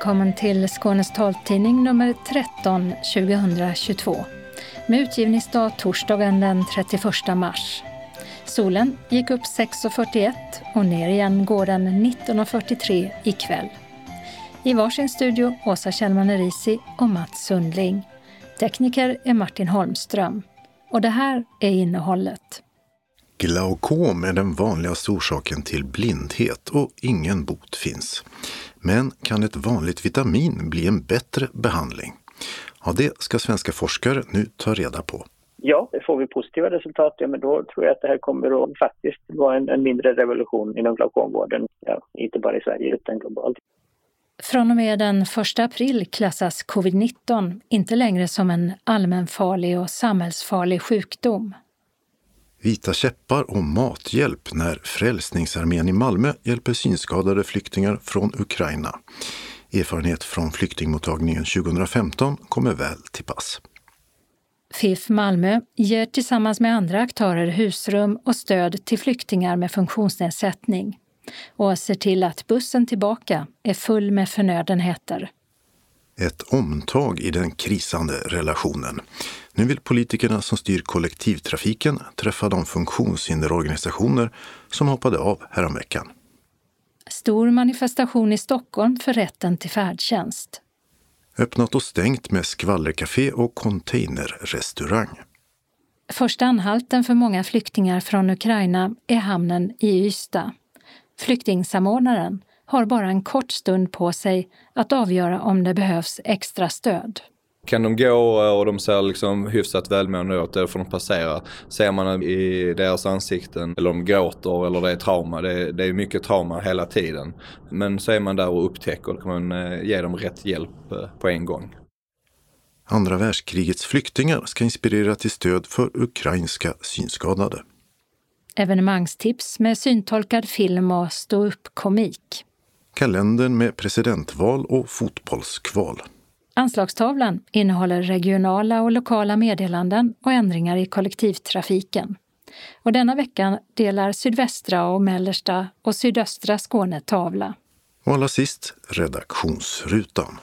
Välkommen till Skånes taltidning nummer 13 2022 med utgivningsdag torsdagen den 31 mars. Solen gick upp 6.41 och ner igen går den 19.43 ikväll. I varsin studio Åsa Kjellman Erisi och Mats Sundling. Tekniker är Martin Holmström. Och det här är innehållet. Glaukom är den vanligaste orsaken till blindhet och ingen bot finns. Men kan ett vanligt vitamin bli en bättre behandling? Ja, det ska svenska forskare nu ta reda på. Ja, får vi positiva resultat, ja, men då tror jag att det här kommer att faktiskt vara en, en mindre revolution inom glaukomvården. Ja, inte bara i Sverige utan globalt. Från och med den 1 april klassas covid-19 inte längre som en allmänfarlig och samhällsfarlig sjukdom. Vita käppar och mathjälp när Frälsningsarmén i Malmö hjälper synskadade flyktingar från Ukraina. Erfarenhet från flyktingmottagningen 2015 kommer väl till pass. FIF Malmö ger tillsammans med andra aktörer husrum och stöd till flyktingar med funktionsnedsättning och ser till att bussen tillbaka är full med förnödenheter. Ett omtag i den krisande relationen. Nu vill politikerna som styr kollektivtrafiken träffa de funktionshinderorganisationer som hoppade av häromveckan. Stor manifestation i Stockholm för rätten till färdtjänst. Öppnat och stängt med skvallercafé och containerrestaurang. Första anhalten för många flyktingar från Ukraina är hamnen i Ystad. Flyktingsamordnaren har bara en kort stund på sig att avgöra om det behövs extra stöd. Kan de gå och de ser liksom hyfsat välmående ut, då får de passera. Ser man i deras ansikten, eller de gråter eller det är trauma, det är, det är mycket trauma hela tiden. Men så är man där och upptäcker, då kan man eh, ge dem rätt hjälp eh, på en gång. Andra världskrigets flyktingar ska inspirera till stöd för ukrainska synskadade. Evenemangstips med syntolkad film och stå-upp-komik. Kalendern med presidentval och fotbollskval. Anslagstavlan innehåller regionala och lokala meddelanden och ändringar i kollektivtrafiken. Och denna vecka delar sydvästra och mellersta och sydöstra Skåne tavla. Och allra sist redaktionsrutan.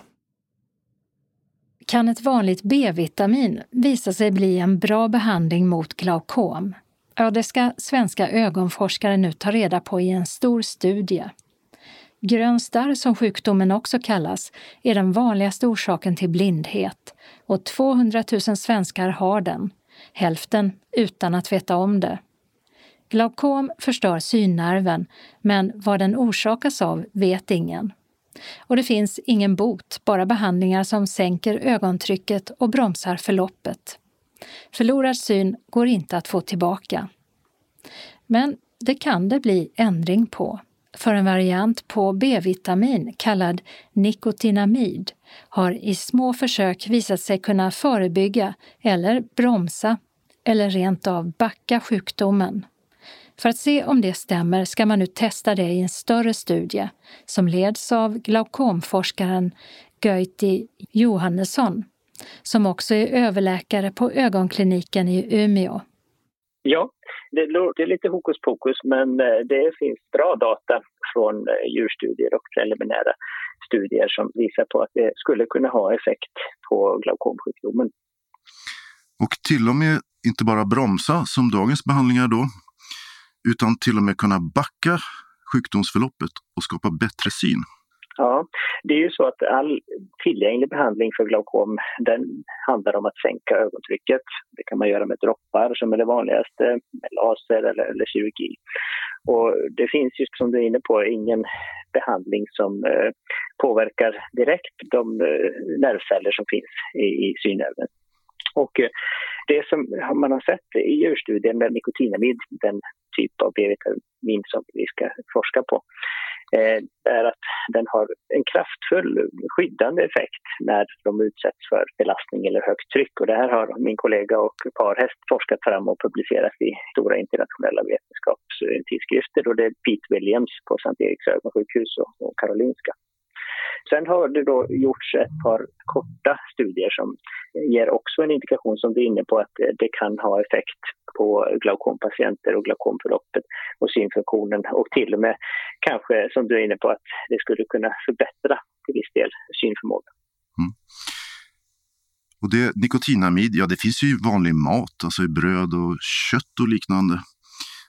Kan ett vanligt B-vitamin visa sig bli en bra behandling mot glaukom? Ja, det ska svenska ögonforskare nu ta reda på i en stor studie. Grön starr, som sjukdomen också kallas, är den vanligaste orsaken till blindhet och 200 000 svenskar har den, hälften utan att veta om det. Glaukom förstör synnerven, men vad den orsakas av vet ingen. Och det finns ingen bot, bara behandlingar som sänker ögontrycket och bromsar förloppet. Förlorad syn går inte att få tillbaka. Men det kan det bli ändring på för en variant på B-vitamin kallad nikotinamid har i små försök visat sig kunna förebygga eller bromsa eller rent av backa sjukdomen. För att se om det stämmer ska man nu testa det i en större studie som leds av glaukomforskaren Göiti Johannesson som också är överläkare på ögonkliniken i Umeå. Ja, det låter lite hokus pokus men eh, det finns bra data från eh, djurstudier och preliminära studier som visar på att det skulle kunna ha effekt på glaukomsjukdomen. Och till och med inte bara bromsa som dagens behandlingar då, utan till och med kunna backa sjukdomsförloppet och skapa bättre syn. Ja, det är ju så att all tillgänglig behandling för glaukom den handlar om att sänka ögontrycket. Det kan man göra med droppar som är det vanligaste, med laser eller, eller kirurgi. Och det finns ju som du är inne på ingen behandling som eh, påverkar direkt de eh, nervceller som finns i, i synnerven. Och eh, det som man har sett i djurstudien med nikotinamid, den typ av B-vitamin som vi ska forska på, eh, är att den har en kraftfull skyddande effekt när de utsätts för belastning eller högt tryck. Och det här har min kollega och parhäst forskat fram och publicerat i stora internationella vetenskapstidskrifter. Och det är Pete Williams på Sankt Eriks ögonsjukhus och Karolinska. Sen har det då gjorts ett par korta studier som ger också en indikation som du är inne på att det kan ha effekt på glaukompatienter och glaukomförloppet och synfunktionen och till och med kanske som du är inne på att det skulle kunna förbättra till viss del synförmågan. Mm. Och det, nikotinamid, ja det finns ju i vanlig mat, alltså i bröd och kött och liknande.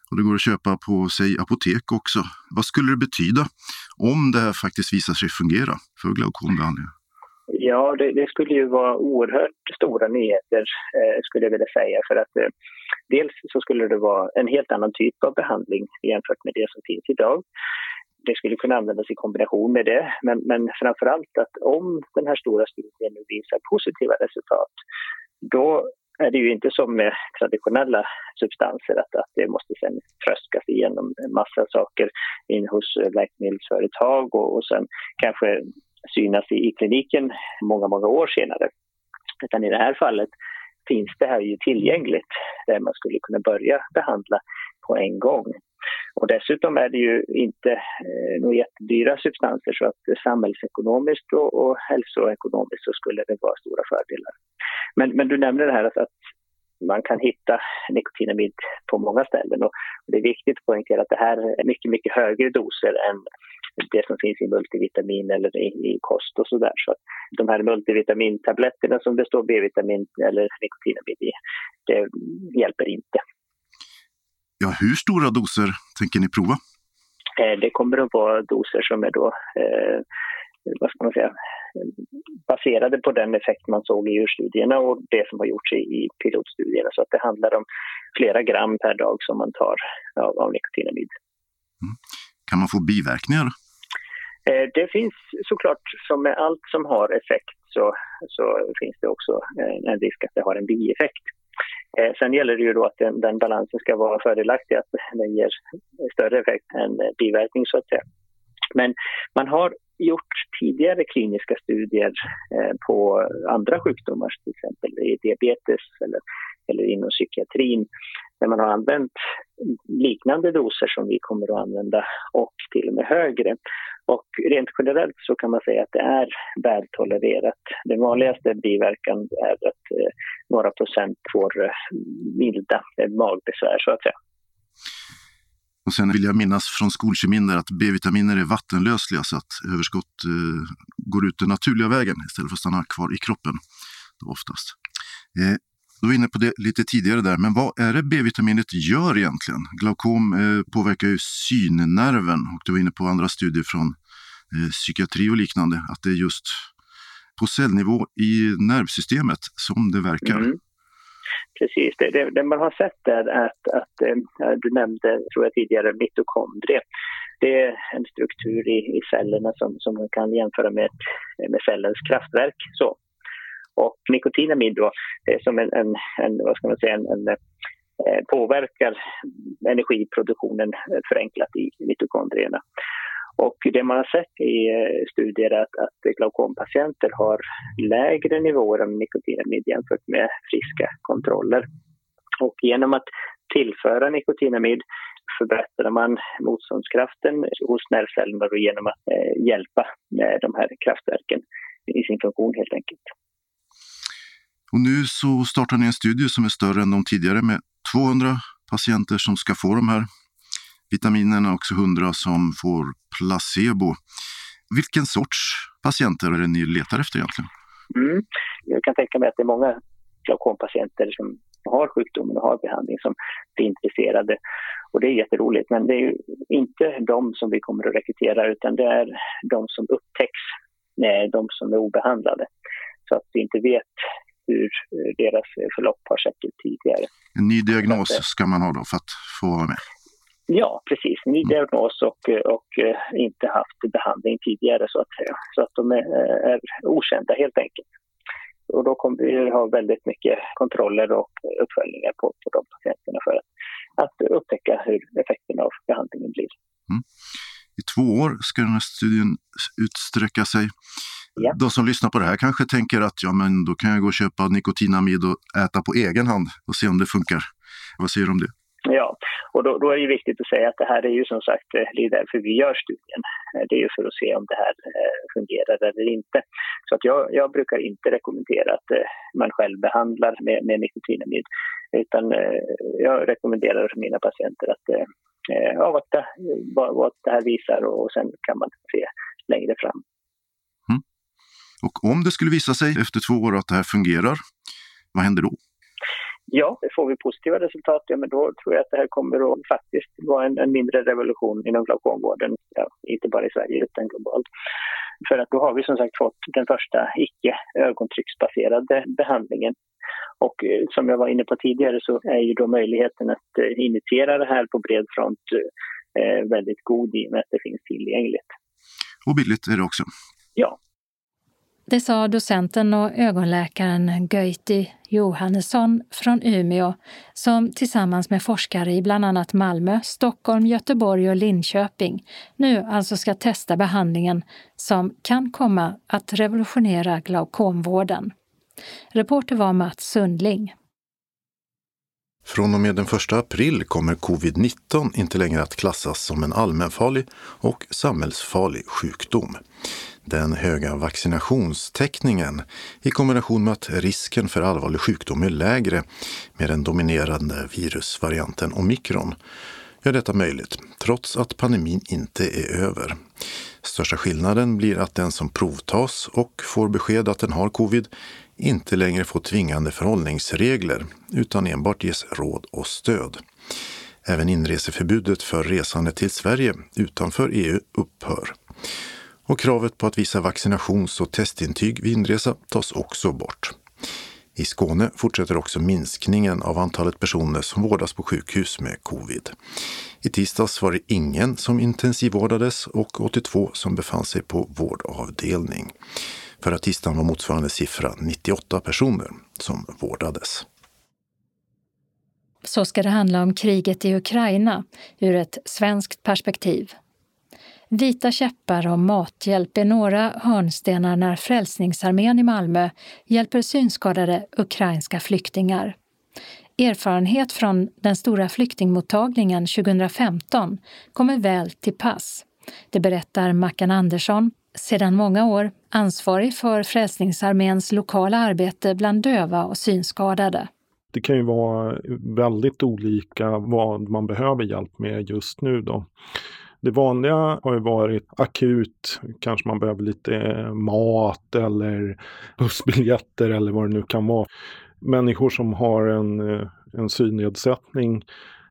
Och det går att köpa på, säg, apotek också. Vad skulle det betyda om det här faktiskt visar sig fungera för glaukombehandling? Ja, det, det, skulle ju vara oerhört stora nyheter, eh, skulle jag vilja säga. För att eh, dels så skulle det vara en helt annan typ av behandling jämfört med det som finns idag det skulle kunna användas i kombination med det. Men, men framför allt att om den här stora studien nu visar positiva resultat, då är det ju inte som med traditionella substanser att, att det måste sen tröskas igenom en massa saker in hos eh, läkemedelsföretag och, och sen kanske synas i, i kliniken många, många år senare. Utan i det här fallet finns det här ju tillgängligt där man skulle kunna börja behandla på en gång. Och dessutom är det ju inte eh, några jättedyra substanser så att samhällsekonomiskt och, och hälsoekonomiskt så skulle det vara stora fördelar. Men, men du nämner det här att, att man kan hitta nikotinamid på många ställen och det är viktigt att poängtera att det här är mycket, mycket högre doser än det som finns i multivitamin eller i, i kost och sådär. Så att de här multivitamintabletterna som det står B-vitamin eller nikotinamid i, det hjälper inte. Ja, hur stora doser tänker ni prova? Eh, det kommer att vara doser som är då, eh, vad ska man säga, baserade på den effekt man såg i djurstudierna och det som har gjorts i, i pilotstudierna. Så att det handlar om flera gram per dag som man tar av, av nikotinamid. Mm. Kan man få biverkningar? Eh, det finns såklart, som med allt som har effekt, så, så finns det också en risk att det har en bieffekt. Eh, sen gäller det ju då att den, den, balansen ska vara fördelaktig, att den ger större effekt än eh, biverkning så att säga. Men man har gjort tidigare kliniska studier eh, på andra sjukdomar, till exempel i diabetes eller, eller inom psykiatrin, där man har använt liknande doser som vi kommer att använda och till och med högre. Och rent generellt så kan man säga att det är vältolererat. Den vanligaste biverkan är att eh, några procent får eh, milda eh, magbesvär så att säga. Och sen vill jag minnas från skolkemin där att B-vitaminer är vattenlösliga så att överskott eh, går ut den naturliga vägen istället för att stanna kvar i kroppen. Då oftast. Eh, du var inne på det lite tidigare där, men vad är det B-vitaminet gör egentligen? Glaukom eh, påverkar ju synnerven och du var inne på andra studier från eh, psykiatri och liknande, att det är just på cellnivå i nervsystemet som det verkar. Mm. Precis, det, det, det, man har sett är att, att eh, du nämnde, tror jag tidigare, mitokondrie. Det är en struktur i, i cellerna som, som man kan jämföra med, med cellens kraftverk. Så. Och nikotinamid då, eh, som en, en, en, vad ska man säga, en, en eh, påverkar energiproduktionen eh, förenklat i mitokondrierna. Och det man har sett i studier är att, att glaukompatienter har lägre nivåer av nikotinamid jämfört med friska kontroller. Och genom att tillföra nikotinamid förbättrar man motståndskraften hos nervcellerna genom att eh, hjälpa med de här kraftverken i sin funktion helt enkelt. Och nu så startar ni en studie som är större än de tidigare med 200 patienter som ska få de här vitaminerna och också 100 som får placebo. Vilken sorts patienter är det ni letar efter egentligen? Mm. Jag kan tänka mig att det är många glaukompatienter som har sjukdomen och har behandling som blir intresserade. Och det är jätteroligt, men det är ju inte de som vi kommer att rekrytera utan det är de som upptäcks, de som är obehandlade. Så att vi inte vet hur eh, deras eh, förlopp har sett ut tidigare. En ny diagnos ska man ha då för att få vara med? Ja, precis. Ny mm. diagnos och, och eh, inte haft behandling tidigare så att säga. Så att de är, är okända helt enkelt. Och då kommer vi ha väldigt mycket kontroller och uppföljningar på, på de patienterna för att, att upptäcka hur effekten av behandlingen blir. Mm. I två år ska den här studien utsträcka sig. Ja. De som lyssnar på det här kanske tänker att ja, men då kan jag gå och köpa nikotinamid och äta på egen hand och se om det funkar. Vad säger du om det? Ja, och då, då, är det viktigt att säga att det här är ju som sagt, eh, det är därför vi gör studien. Eh, det är ju för att se om det här eh, fungerar eller inte. Så att jag, jag brukar inte rekommendera att man själv behandlar med, med nikotinamid. Utan jag rekommenderar för mina patienter att avvakta vad, vad det här visar och sen kan man se längre fram. Och om det skulle visa sig efter två år att det här fungerar, vad händer då? Ja, får vi positiva resultat, ja, men då tror jag att det här kommer att faktiskt vara en, en mindre revolution inom glaukomvården, ja, inte bara i Sverige utan globalt. För att då har vi som sagt fått den första icke ögontrycksbaserade behandlingen. Och eh, som jag var inne på tidigare så är ju då möjligheten att eh, initiera det här på bred front eh, väldigt god i och med att det finns tillgängligt. Och billigt är det också. Ja. Det sa docenten och ögonläkaren Göiti Johannesson från Umeå som tillsammans med forskare i bland annat Malmö, Stockholm, Göteborg och Linköping nu alltså ska testa behandlingen som kan komma att revolutionera glaukomvården. Reporter var Mats Sundling. Från och med den 1 april kommer covid-19 inte längre att klassas som en allmänfarlig och samhällsfarlig sjukdom. Den höga vaccinationstäckningen i kombination med att risken för allvarlig sjukdom är lägre med den dominerande virusvarianten omikron gör detta möjligt, trots att pandemin inte är över. Största skillnaden blir att den som provtas och får besked att den har covid inte längre får tvingande förhållningsregler utan enbart ges råd och stöd. Även inreseförbudet för resande till Sverige utanför EU upphör. Och kravet på att visa vaccinations och testintyg vid inresa tas också bort. I Skåne fortsätter också minskningen av antalet personer som vårdas på sjukhus med covid. I tisdags var det ingen som intensivvårdades och 82 som befann sig på vårdavdelning. Förra tisdagen var motsvarande siffra 98 personer som vårdades. Så ska det handla om kriget i Ukraina ur ett svenskt perspektiv. Vita käppar och mathjälp är några hörnstenar när Frälsningsarmén i Malmö hjälper synskadade ukrainska flyktingar. Erfarenhet från den stora flyktingmottagningen 2015 kommer väl till pass. Det berättar Mackan Andersson, sedan många år ansvarig för Frälsningsarméns lokala arbete bland döva och synskadade. Det kan ju vara väldigt olika vad man behöver hjälp med just nu då. Det vanliga har ju varit akut, kanske man behöver lite eh, mat eller bussbiljetter eller vad det nu kan vara. Människor som har en, eh, en synnedsättning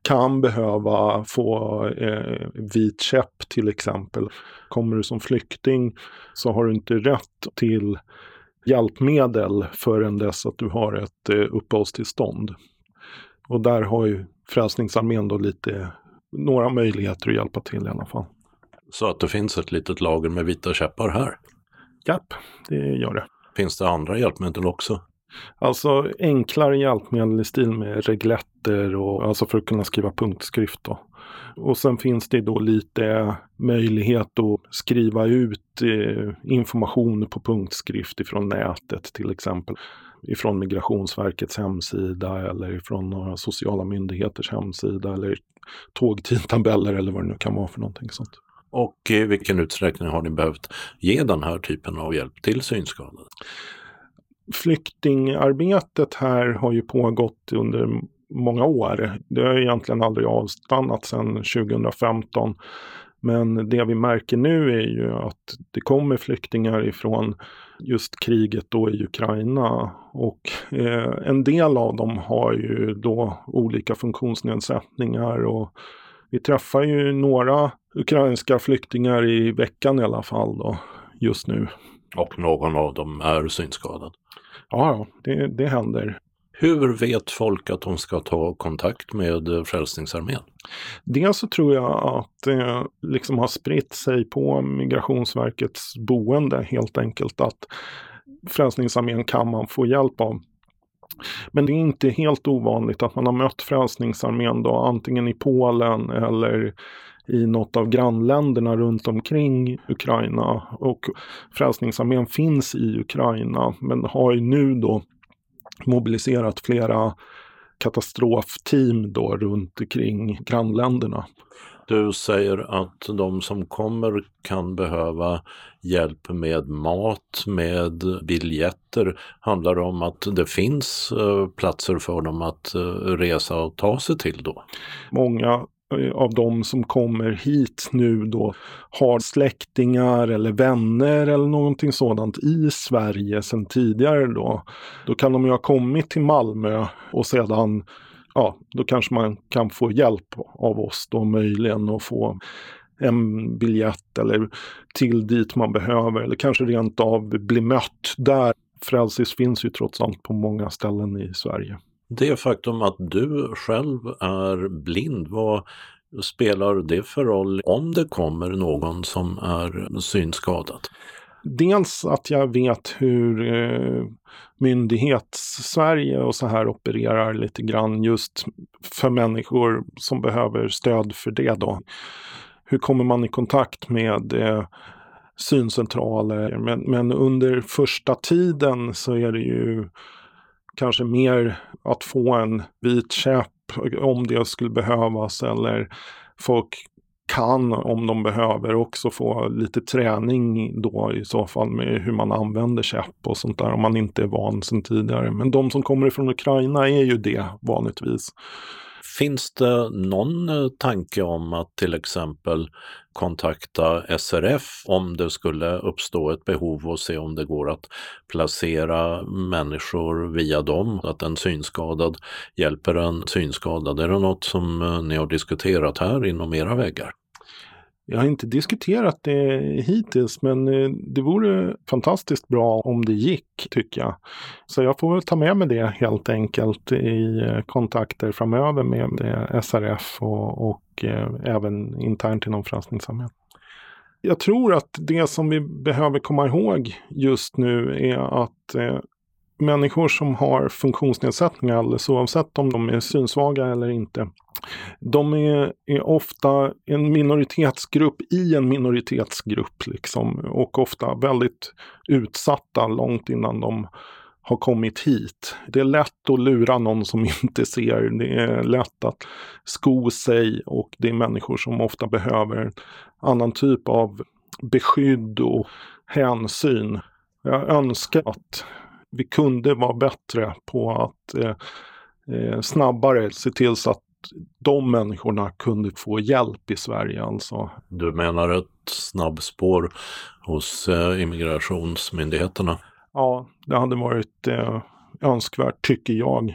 kan behöva få eh, vit käpp till exempel. Kommer du som flykting så har du inte rätt till hjälpmedel förrän dess att du har ett eh, uppehållstillstånd. Och där har ju Frälsningsarmén då lite, några möjligheter att hjälpa till i alla fall. Så att det finns ett litet lager med vita käppar här? Japp, det gör det. Finns det andra hjälpmedel också? Alltså enklare hjälpmedel i stil med regletter och alltså för att kunna skriva punktskrift. Då. Och sen finns det då lite möjlighet att skriva ut eh, information på punktskrift ifrån nätet till exempel. Ifrån Migrationsverkets hemsida eller ifrån några sociala myndigheters hemsida eller tågtidtabeller eller vad det nu kan vara för någonting sånt. Och i vilken utsträckning har ni behövt ge den här typen av hjälp till synskadade? flyktingarbetet här har ju pågått under många år. Det har egentligen aldrig avstannat sedan 2015. Men det vi märker nu är ju att det kommer flyktingar ifrån just kriget då i Ukraina och eh, en del av dem har ju då olika funktionsnedsättningar och vi träffar ju några ukrainska flyktingar i veckan i alla fall då just nu. Och någon av dem är synskadad? Ja, det, det händer. Hur vet folk att de ska ta kontakt med eh, Frälsningsarmén? Dels så tror jag att det liksom har spritt sig på Migrationsverkets boende helt enkelt att Frälsningsarmén kan man få hjälp av. Men det är inte helt ovanligt att man har mött Frälsningsarmén då antingen i Polen eller i något av grannländerna runt omkring Ukraina. Och Frälsningsarmén finns i Ukraina men har ju nu då mobiliserat flera katastrofteam då runt omkring grannländerna. Du säger att de som kommer kan behöva hjälp med mat, med biljetter. Handlar det om att det finns eh, platser för dem att eh, resa och ta sig till då? Många Eh, av de som kommer hit nu då har släktingar eller vänner eller någonting sådant i Sverige sedan tidigare då. Då kan de ju ha kommit till Malmö och sedan ja, då kanske man kan få hjälp av oss då möjligen och få en biljett eller till dit man behöver eller kanske rent av bli mött där. Frälsis finns ju trots allt på många ställen i Sverige. Det faktum att du själv är blind, vad spelar det för roll om det kommer någon som är synskadad? Dels att jag vet hur eh, myndighets-Sverige och så här opererar lite grann just för människor som behöver stöd för det då. Hur kommer man i kontakt med eh, syncentraler? Men, men under första tiden så är det ju kanske mer att få en vit käpp om det skulle behövas eller folk kan om de behöver också få lite träning då i så fall med hur man använder käpp och sånt där om man inte är van sedan tidigare. Men de som kommer ifrån Ukraina är ju det vanligtvis. Finns det någon eh, tanke om att till exempel kontakta SRF om det skulle uppstå ett behov och se om det går att placera människor via dem, att en synskadad hjälper en synskadad? Är det något som eh, ni har diskuterat här inom era väggar? Jag har inte diskuterat det hittills men eh, det vore fantastiskt bra om det gick tycker jag. Så jag får väl ta med mig det helt enkelt i eh, kontakter framöver med eh, SRF och, och även internt inom Frälsningsarmén. Jag tror att det som vi behöver komma ihåg just nu är att människor som har funktionsnedsättningar, alldeles oavsett om de är synsvaga eller inte, de är, är, ofta en minoritetsgrupp i en minoritetsgrupp liksom och ofta väldigt utsatta långt innan de har kommit hit. Det är lätt att lura någon som inte ser. Det är lätt att sko sig och det är människor som ofta behöver annan typ av beskydd och hänsyn. Jag önskar att vi kunde vara bättre på att eh, eh, snabbare se till så att de människorna kunde få hjälp i Sverige alltså. Du menar ett snabbspår hos eh, immigrationsmyndigheterna? Ja, det hade varit eh, önskvärt tycker jag.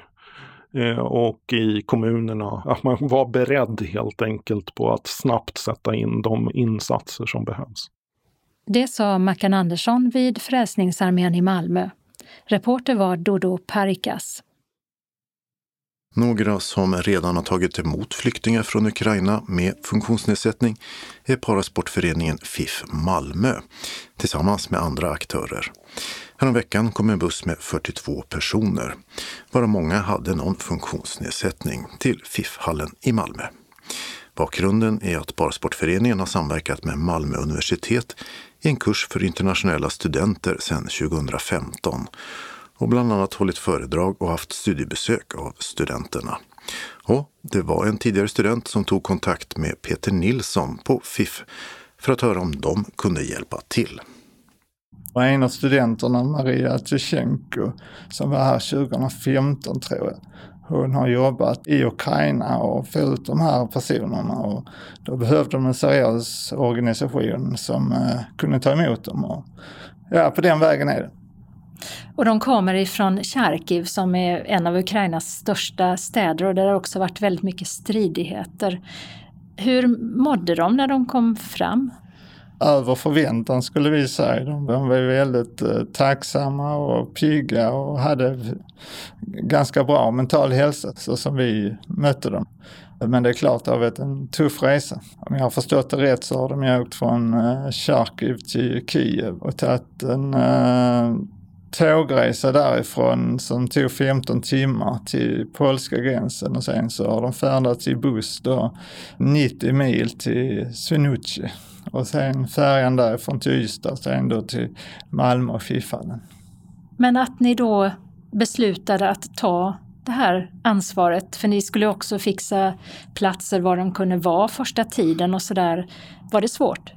Eh, och i kommunerna, att man var beredd helt enkelt på att snabbt sätta in de insatser som behövs. Det sa Mackan Andersson vid Frälsningsarmén i Malmö. Reporter var Dodo Parikas. Några som redan har tagit emot flyktingar från Ukraina med funktionsnedsättning är Parasportföreningen FIF Malmö tillsammans med andra aktörer. Häromveckan kom en buss med 42 personer, varav många hade någon funktionsnedsättning, till FIF-hallen i Malmö. Bakgrunden är att Parasportföreningen har samverkat med Malmö universitet i en kurs för internationella studenter sedan 2015 och bland annat hållit föredrag och haft studiebesök av studenterna. Och det var en tidigare student som tog kontakt med Peter Nilsson på FIF för att höra om de kunde hjälpa till. Och en av studenterna, Maria Tjechenko, som var här 2015 tror jag, hon har jobbat i Ukraina och följt de här personerna och då behövde de en seriös organisation som eh, kunde ta emot dem. Och, ja, på den vägen är det. Och de kommer ifrån Charkiv som är en av Ukrainas största städer och där har också varit väldigt mycket stridigheter. Hur mådde de när de kom fram? Över förväntan skulle vi säga. De, var väldigt eh, tacksamma och pigga och hade ganska bra mental hälsa så som vi mötte dem. Men det är klart, det har varit en tuff resa. Om jag har förstått det rätt så har de åkt från eh, Charkiv till Kiev och tagit en eh, tågresa därifrån som tog 15 timmar till polska gränsen och sen så har de färdats i buss då 90 mil till Swinoujscie och sen färjan därifrån till Ystad, sen då till Malmö och Fiffalen. Men att ni då beslutade att ta det här ansvaret, för ni skulle också fixa platser var de kunde vara första tiden och sådär. Var det svårt?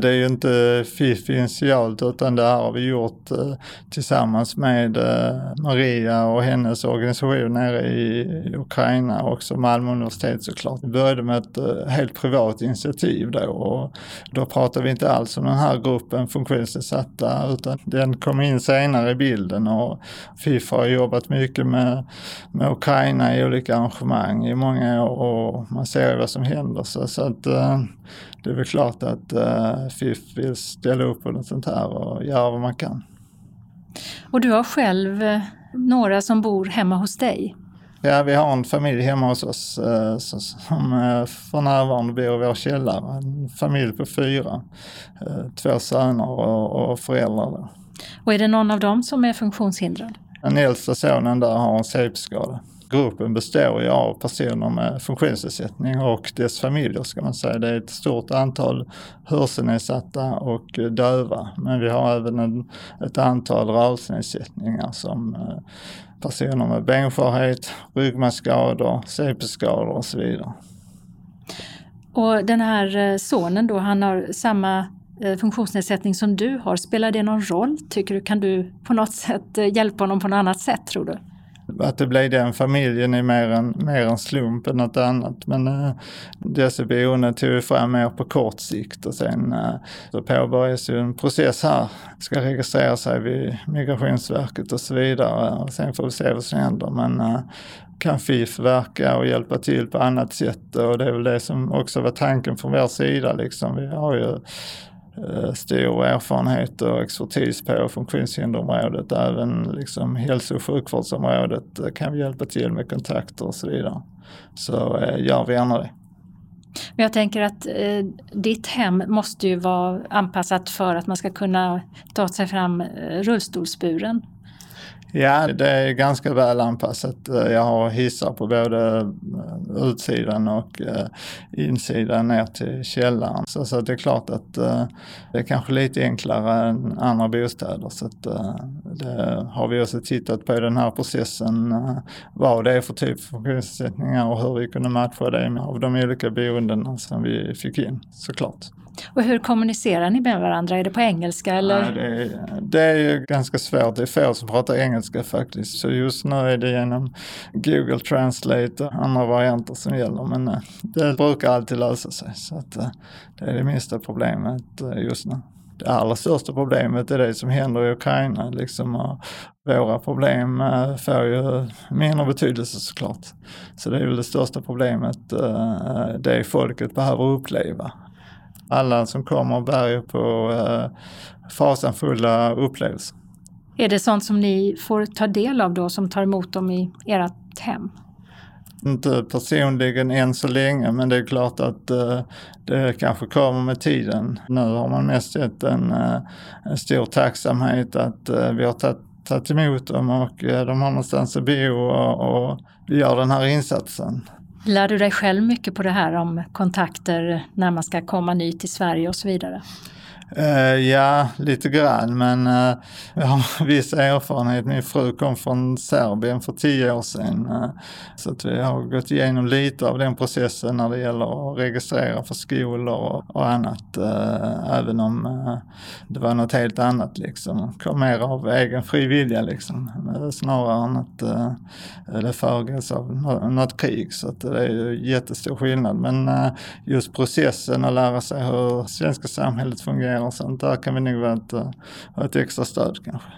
Det är ju inte FIF initialt utan det här har vi gjort eh, tillsammans med eh, Maria och hennes organisation nere i Ukraina och också Malmö universitet såklart. Vi började med ett eh, helt privat initiativ då och då pratade vi inte alls om den här gruppen funktionsnedsatta utan den kom in senare i bilden och FIF har jobbat mycket med, med Ukraina i olika arrangemang i många år och man ser ju vad som händer. Så, så att, eh, det är väl klart att uh, FIF vill ställa upp på något sånt här och göra vad man kan. Och du har själv eh, några som bor hemma hos dig? Ja, vi har en familj hemma hos oss eh, som eh, för närvarande bor i vår källare. En familj på fyra. Eh, två söner och, föräldrar. Och är det någon av dem som är funktionshindrad? Den äldsta sonen där har en CP-skada. Gruppen består ju av personer med funktionsnedsättning och dess familjer ska man säga. Det är ett stort antal hörselnedsatta och döva. Men vi har även en, ett antal rörelsenedsättningar som eh, personer med benskörhet, ryggmärgsskador, CP-skador och så vidare. Och den här eh, sonen då, han har samma eh, funktionsnedsättning som du har. Spelar det någon roll tycker du? Kan du på något sätt hjälpa honom på något annat sätt tror du? Att det blev den familjen är mer en, mer en slump än något annat. Men äh, dessa boenden tog vi fram mer på kort sikt och sen äh, så påbörjas ju en process här. Ska registrera sig vid Migrationsverket och så vidare och sen får vi se vad som händer. Men äh, kan FIF verka och hjälpa till på annat sätt och det är väl det som också var tanken från vår sida liksom. Vi har ju Eh, stor erfarenhet och expertis på funktionshinderområdet. Även liksom hälso och sjukvårdsområdet eh, kan vi hjälpa till med kontakter och så vidare. Så eh, gör vi gärna det. Men jag tänker att eh, ditt hem måste ju vara anpassat för att man ska kunna ta sig fram eh, rullstolsburen. Ja, det är ganska väl anpassat. Eh, jag har hissar på både eh, utsidan och eh, insidan ner till källaren. Så, så det är klart att det är kanske lite enklare än andra bostäder. Så att, det har vi också tittat på i den här processen, vad det är för typ av funktionsnedsättningar och hur vi kunde matcha det av de olika boendena som vi fick in såklart. Och hur kommunicerar ni med varandra? Är det på engelska eller? Nej, det, är, det är ganska svårt. Det är få som pratar engelska faktiskt. Så just nu är det genom Google Translate och andra varianter som gäller. Men eh, det brukar alltid lösa sig. Så att, eh, det är det minsta problemet eh, just nu. Det allra största problemet är det som händer i Ukraina. Liksom, och våra problem får ju mindre betydelse såklart. Så det är väl det största problemet det folket behöver uppleva alla som kommer bär på eh, fasanfulla upplevelser. Är det sånt som ni får ta del av då, som tar emot dem i ert hem? Inte personligen än så länge, men det är klart att eh, det kanske kommer med tiden. Nu har man mest sett en, eh, en stor tacksamhet att eh, vi har tagit tagit emot dem och eh, de har någonstans att bo och, och vi gör den här insatsen. Lär du dig själv mycket på det här om kontakter när man ska komma ny till Sverige och så vidare? Uh, ja, lite grann, men uh, jag har viss erfarenhet. Min fru kom från Serbien för tio år sedan. Uh, så att vi har gått igenom lite av den processen när det gäller att registrera för skolor och, och annat. även om det var något helt annat liksom. Kom mer av egen fri vilja liksom. Snarare än att det föregås av något krig. Så att det är ju jättestor skillnad. Men just processen att lära sig hur svenska samhället fungerar och sånt. Där kan vi nog vänta ett, extra stöd kanske.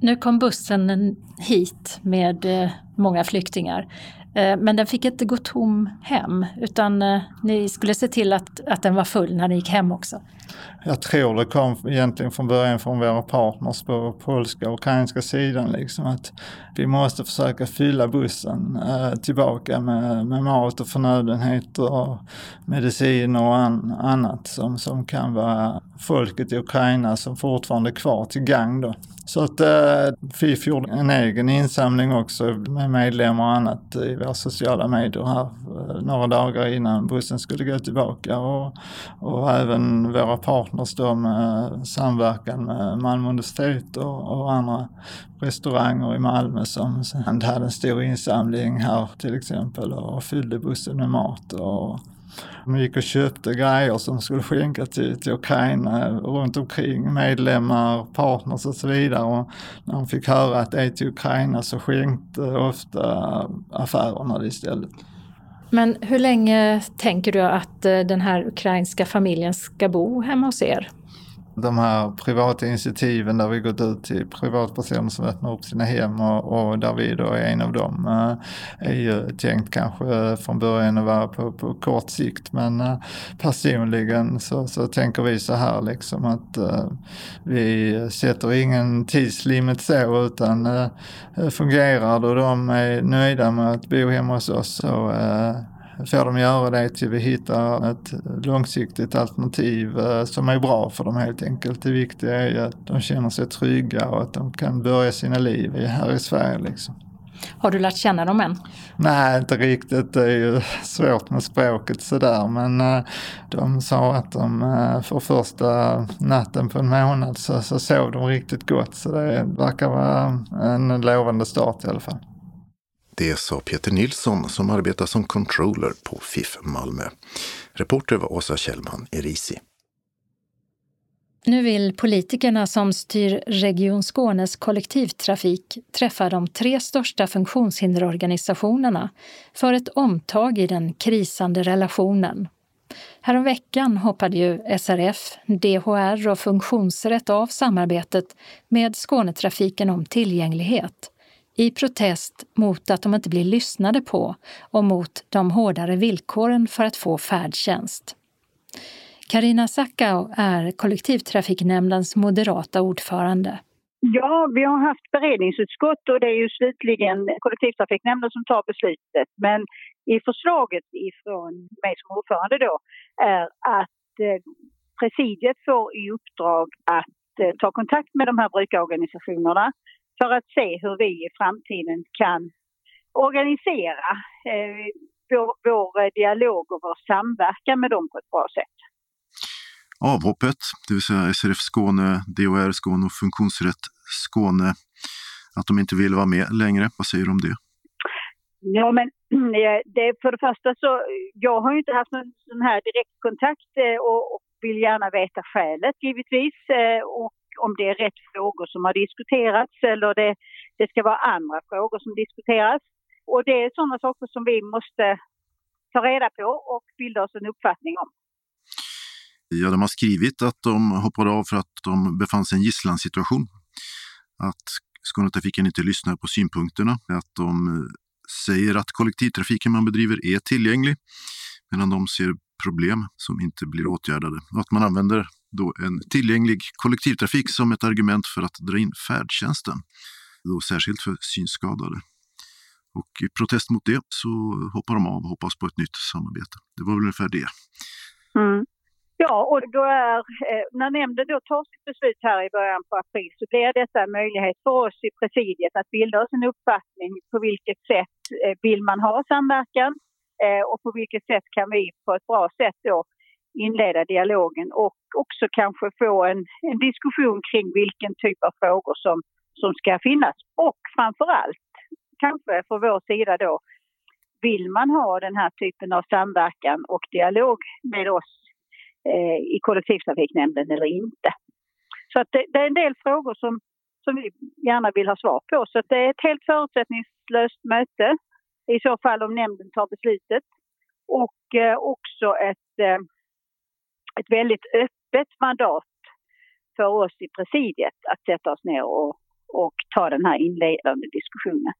Nu kom bussen hit med eh, många flyktingar. Eh, men den fick inte gå tom hem utan eh, ni skulle se till att, att den var full när ni gick hem också. Jag tror det kom egentligen från början från våra partners på polska och ukrainska sidan. Liksom att vi måste försöka fylla bussen eh, tillbaka med, med mat och förnödenheter och mediciner och an, annat som, som kan vara folket i Ukraina som fortfarande är kvar till gang då. Så att eh, FIF gjorde en egen insamling också med medlemmar och annat i våra sociala medier här eh, några dagar innan bussen skulle gå tillbaka. Och, och även våra partners då med samverkan med Malmö universitet och, och andra restauranger i Malmö som hade en stor insamling här till exempel och fyllde bussen med mat och de gick och köpte grejer som skulle skänka till, till Ukraina runt omkring, medlemmar, partners och så vidare. Och när de fick höra att det är till Ukraina så skänkte ofta affärerna det istället. Men hur länge tänker du att eh, den här ukrainska familjen ska bo hemma hos er? De här privata initiativen där vi gått ut till privatpersoner som öppnar upp sina hem och, och där vi då är en av dem eh, är ju tänkt kanske från början att vara på, på kort sikt. Men eh, personligen så, så tänker vi så här liksom att eh, vi sätter ingen tidslimit så utan fungerar det? Och de är nöjda med att bo hemma hos oss så får de göra det till vi hittar ett långsiktigt alternativ eh, som är bra för dem helt enkelt. Det viktiga är ju att de känner sig trygga och att de kan börja sina liv här i Sverige. Liksom. Har du lärt känna dem än? Nej, inte riktigt. Det är ju svårt med språket sådär. Men eh, de sa att de eh, för första natten på en månad så, så sov de riktigt gott. Så det verkar vara en lovande start i alla fall. Det sa Peter Nilsson som arbetar som controller på FIF Malmö. Reporter var Åsa Kjellman Erisi. Nu vill politikerna som styr Region Skånes kollektivtrafik träffa de tre största funktionshinderorganisationerna för ett omtag i den krisande relationen. Häromveckan hoppade ju SRF, DHR och Funktionsrätt av samarbetet med Skånetrafiken om tillgänglighet i protest mot att de inte blir lyssnade på och mot de hårdare villkoren för att få färdtjänst. Karina Sackau är kollektivtrafiknämndens moderata ordförande. Ja, vi har haft beredningsutskott och det är ju slutligen kollektivtrafiknämnden som tar beslutet. Men i förslaget ifrån mig som ordförande då är att eh, presidiet får i uppdrag att eh, ta kontakt med de här brukarorganisationerna för att se hur vi i framtiden kan organisera eh, vår, vår dialog och vår samverkan med dem på ett bra sätt. Avhoppet, det vill säga SRF Skåne, DHR Skåne och Funktionsrätt Skåne, att de inte vill vara med längre. Vad säger du om det? Ja, men det, för det första så, jag har ju inte haft någon sån här direktkontakt eh, och, och vill gärna veta skälet givetvis. Eh, och om det är rätt frågor som har diskuterats eller det, det ska vara andra frågor som diskuteras. Och det är sådana saker som vi måste ta reda på och bilda oss en uppfattning om. Ja, de har skrivit att de hoppade av för att de befann sig i en gisslansituation. Att Skånetrafiken inte lyssnar på synpunkterna, att de eh, säger att kollektivtrafiken man bedriver är tillgänglig, medan de ser problem som inte blir åtgärdade. Och att man använder då en tillgänglig kollektivtrafik som ett argument för att dra in färdtjänsten, då särskilt för synskadade. Och i protest mot det så hoppar de av och hoppas på ett nytt samarbete. Det var väl ungefär det. Mm. Ja, och då är, eh, när nämnden då tar sitt beslut här i början på april så blir detta en möjlighet för oss i presidiet att bilda oss en uppfattning på vilket sätt eh, vill man ha samverkan eh, och på vilket sätt kan vi på ett bra sätt då inleda dialogen och också kanske få en, en diskussion kring vilken typ av frågor som, som ska finnas. Och framför allt, kanske för vår sida då, vill man ha den här typen av samverkan och dialog med oss eh, i kollektivtrafiknämnden eller inte? Så att det, det, är en del frågor som, som vi gärna vill ha svar på. Så att det är ett helt förutsättningslöst möte i så fall om nämnden tar beslutet. Och eh, också ett eh, ett väldigt öppet mandat för oss i presidiet att sätta oss ner och, och ta den här inledande diskussionen.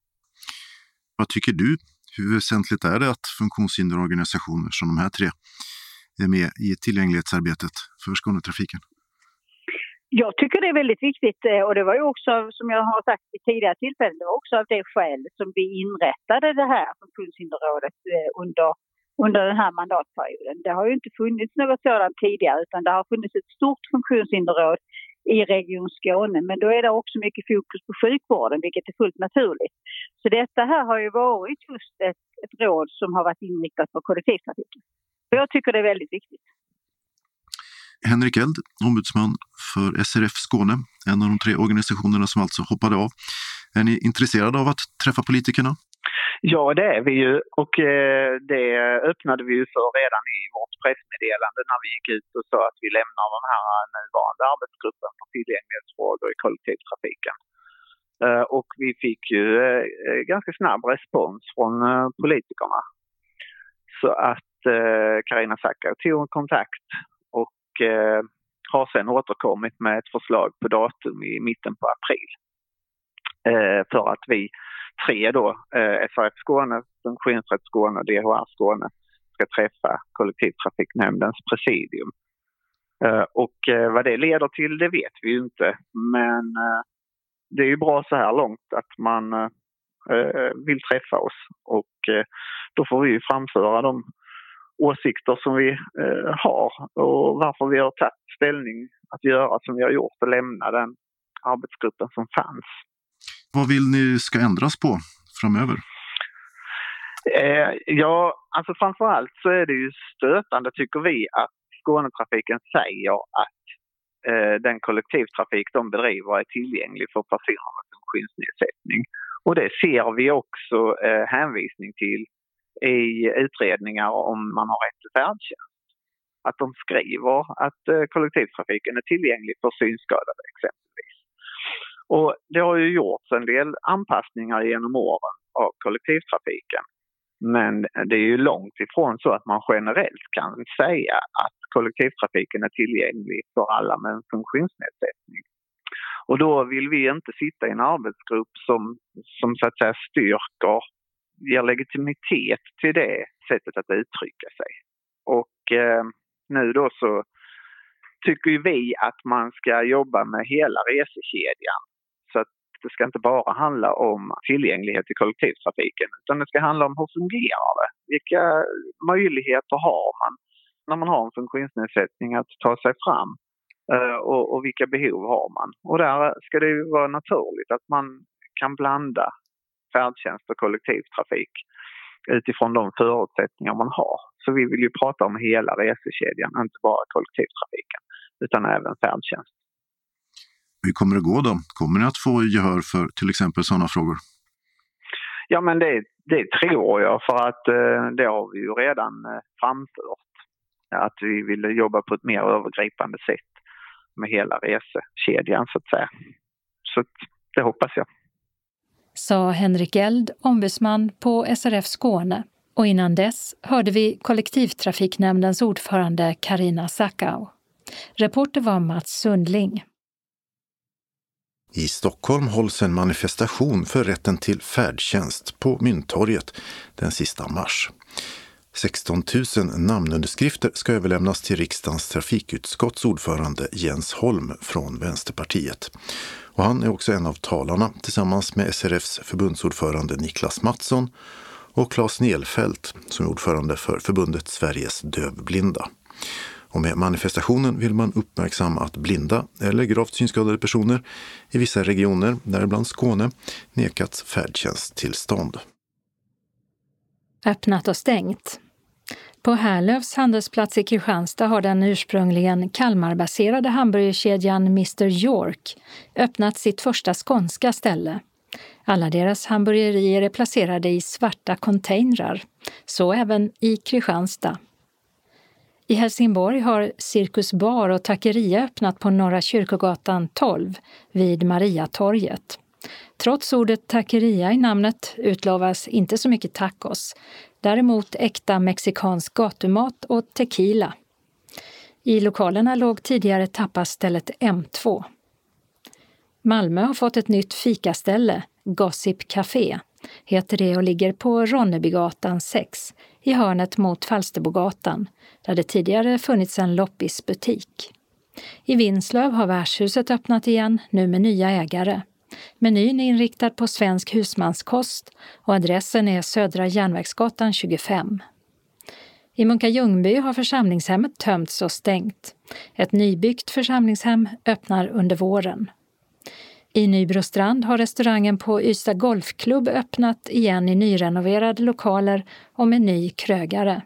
Vad tycker du? Hur väsentligt är det att funktionshinderorganisationer som de här tre är med i tillgänglighetsarbetet för Skånetrafiken? Jag tycker det är väldigt viktigt eh, och det var ju också som jag har sagt vid tidigare tillfällen, det var också av det skälet som vi inrättade det här funktionshinderrådet eh, under under den här mandatperioden. Det har ju inte funnits något sådant tidigare utan det har funnits ett stort funktionshinderråd i Region Skåne. Men då är det också mycket fokus på sjukvården, vilket är fullt naturligt. Så detta här har ju varit just ett, ett råd som har varit inriktat på kollektivtrafiken. Och jag tycker det är väldigt viktigt. Henrik Eld, ombudsman för SRF Skåne, en av de tre organisationerna som alltså hoppade av. Är ni intresserade av att träffa politikerna? Ja, det är vi ju och eh, det öppnade vi ju för redan i vårt pressmeddelande när vi gick ut och sa att vi lämnar den här nuvarande arbetsgruppen för tillgänglighetsfrågor i kollektivtrafiken. Eh, och vi fick ju eh, ganska snabb respons från politikerna. Så att Karina Sackar tog kontakt och har sen återkommit med ett förslag på datum i mitten på april. För att vi tre då, eh, SRF Skåne, Funktionsrätt Skåne och DHR Skåne ska träffa kollektivtrafiknämndens presidium. Eh, och eh, vad det leder till det vet vi ju inte men eh, det är ju bra så här långt att man eh, eh vill träffa oss och eh, då får vi ju framföra de åsikter som vi eh, har och varför vi har tagit ställning att göra som vi har gjort och lämna den arbetsgruppen som fanns. Vad vill ni ska ändras på framöver? Eh, ja, alltså framförallt så är det ju stötande tycker vi att Skånetrafiken säger att eh, den kollektivtrafik de bedriver är tillgänglig för personer med funktionsnedsättning. Och det ser vi också eh, hänvisning till i utredningar om man har rätt till färdtjänst. Att de skriver att eh, kollektivtrafiken är tillgänglig för synskadade exempelvis. Och det har ju gjorts en del anpassningar genom åren av kollektivtrafiken. Men det är ju långt ifrån så att man generellt kan säga att kollektivtrafiken är tillgänglig för alla med en funktionsnedsättning. Och då vill vi inte sitta i en arbetsgrupp som, som så att säga styrker, ger legitimitet till det sättet att uttrycka sig. Och eh, nu då så tycker vi att man ska jobba med hela resekedjan det ska inte bara handla om tillgänglighet i kollektivtrafiken utan det ska handla om hur fungerar det? Vilka möjligheter har man när man har en funktionsnedsättning att ta sig fram? Eh, och, och vilka behov har man? Och där ska det ju vara naturligt att man kan blanda färdtjänst och kollektivtrafik utifrån de förutsättningar man har. Så vi vill ju prata om hela resekedjan, inte bara kollektivtrafiken utan även färdtjänst. Hur kommer det gå då? Kommer ni att få gehör för till exempel sådana frågor? Ja, men det, det tror jag för att eh, det har vi ju redan eh, framfört. Att vi vill jobba på ett mer övergripande sätt med hela resekedjan så att säga. Så det hoppas jag. Sa Henrik Eld, ombudsman på SRF Skåne. Och innan dess hörde vi kollektivtrafiknämndens ordförande Karina Sackau. Reporter var Mats Sundling. I Stockholm hålls en manifestation för rätten till färdtjänst på Mynttorget den sista mars. 16 000 namnunderskrifter ska överlämnas till riksdagens trafikutskotts ordförande Jens Holm från Vänsterpartiet. Och han är också en av talarna tillsammans med SRFs förbundsordförande Niklas Mattsson och Claes Nelfelt som är ordförande för förbundet Sveriges dövblinda. Och med manifestationen vill man uppmärksamma att blinda eller gravt synskadade personer i vissa regioner, däribland Skåne, nekats färdtjänsttillstånd. Öppnat och stängt. På Härlövs handelsplats i Kristianstad har den ursprungligen Kalmarbaserade hamburgerkedjan Mr York öppnat sitt första skånska ställe. Alla deras hamburgerier är placerade i svarta containrar, så även i Kristianstad. I Helsingborg har Cirkus Bar och Taqueria öppnat på Norra Kyrkogatan 12 vid Mariatorget. Trots ordet taqueria i namnet utlovas inte så mycket tacos. Däremot äkta mexikansk gatumat och tequila. I lokalerna låg tidigare tapasstället M2. Malmö har fått ett nytt fikaställe, Gossip Café, heter det och ligger på Ronnebygatan 6 i hörnet mot Falsterbogatan där det tidigare funnits en loppisbutik. I Vinslöv har värdshuset öppnat igen, nu med nya ägare. Menyn är inriktad på svensk husmanskost och adressen är Södra Järnvägsgatan 25. I Munka Ljungby har församlingshemmet tömts och stängt. Ett nybyggt församlingshem öppnar under våren. I Nybrostrand har restaurangen på Ystad Golfklubb öppnat igen i nyrenoverade lokaler och med ny krögare.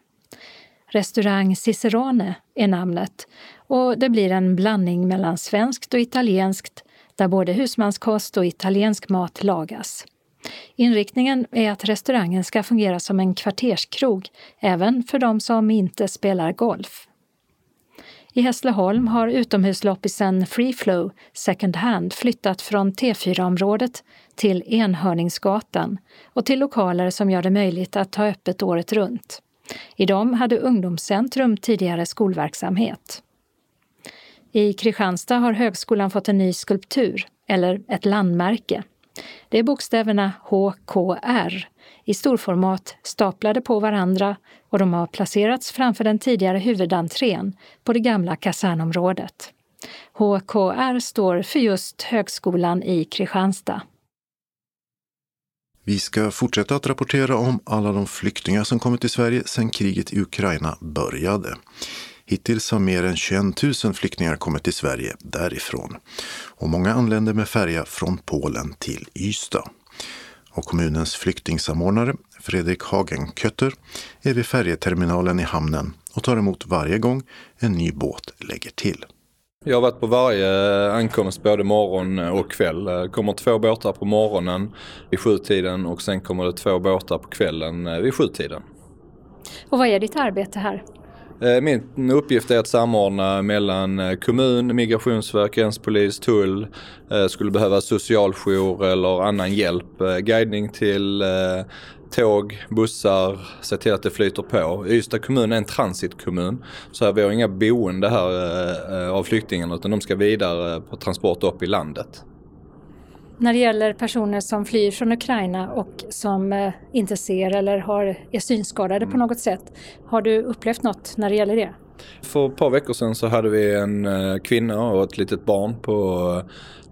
Restaurang Cicerone är namnet och det blir en blandning mellan svenskt och italienskt där både husmanskost och italiensk mat lagas. Inriktningen är att restaurangen ska fungera som en kvarterskrog, även för de som inte spelar golf. I Hässleholm har utomhusloppisen Free Flow Second Hand flyttat från T4-området till Enhörningsgatan och till lokaler som gör det möjligt att ta öppet året runt. I dem hade Ungdomscentrum tidigare skolverksamhet. I Kristianstad har högskolan fått en ny skulptur, eller ett landmärke. Det är bokstäverna HKR i storformat staplade på varandra och de har placerats framför den tidigare huvudentrén på det gamla kasernområdet. HKR står för just Högskolan i Kristianstad. Vi ska fortsätta att rapportera om alla de flyktingar som kommit till Sverige sedan kriget i Ukraina började. Hittills har mer än 21 000 flyktingar kommit till Sverige därifrån. Och många anländer med färja från Polen till Ystad. Och kommunens flyktingsamordnare Fredrik Hagenkötter är vid färjeterminalen i hamnen och tar emot varje gång en ny båt lägger till. Jag har varit på varje ankomst både morgon och kväll. Det kommer två båtar på morgonen vid sjutiden och sen kommer det två båtar på kvällen vid sjutiden. Och vad är ditt arbete här? Eh, min uppgift är att samordna mellan eh, kommun, migrationsverk, gränspolis, tull, eh, skulle behöva socialjour eller annan hjälp. Guidning till tåg, bussar, se till att det flyter på. Ystad kommun är en transitkommun så vi har inga boende här av flyktingarna utan de ska vidare på transport upp i landet när det gäller personer som flyr från Ukraina och som eh, inte ser eller har, är synskadade på mm. något sätt. Har du upplevt något när det gäller det? För ett par veckor sedan så hade vi en eh, kvinna och ett litet barn på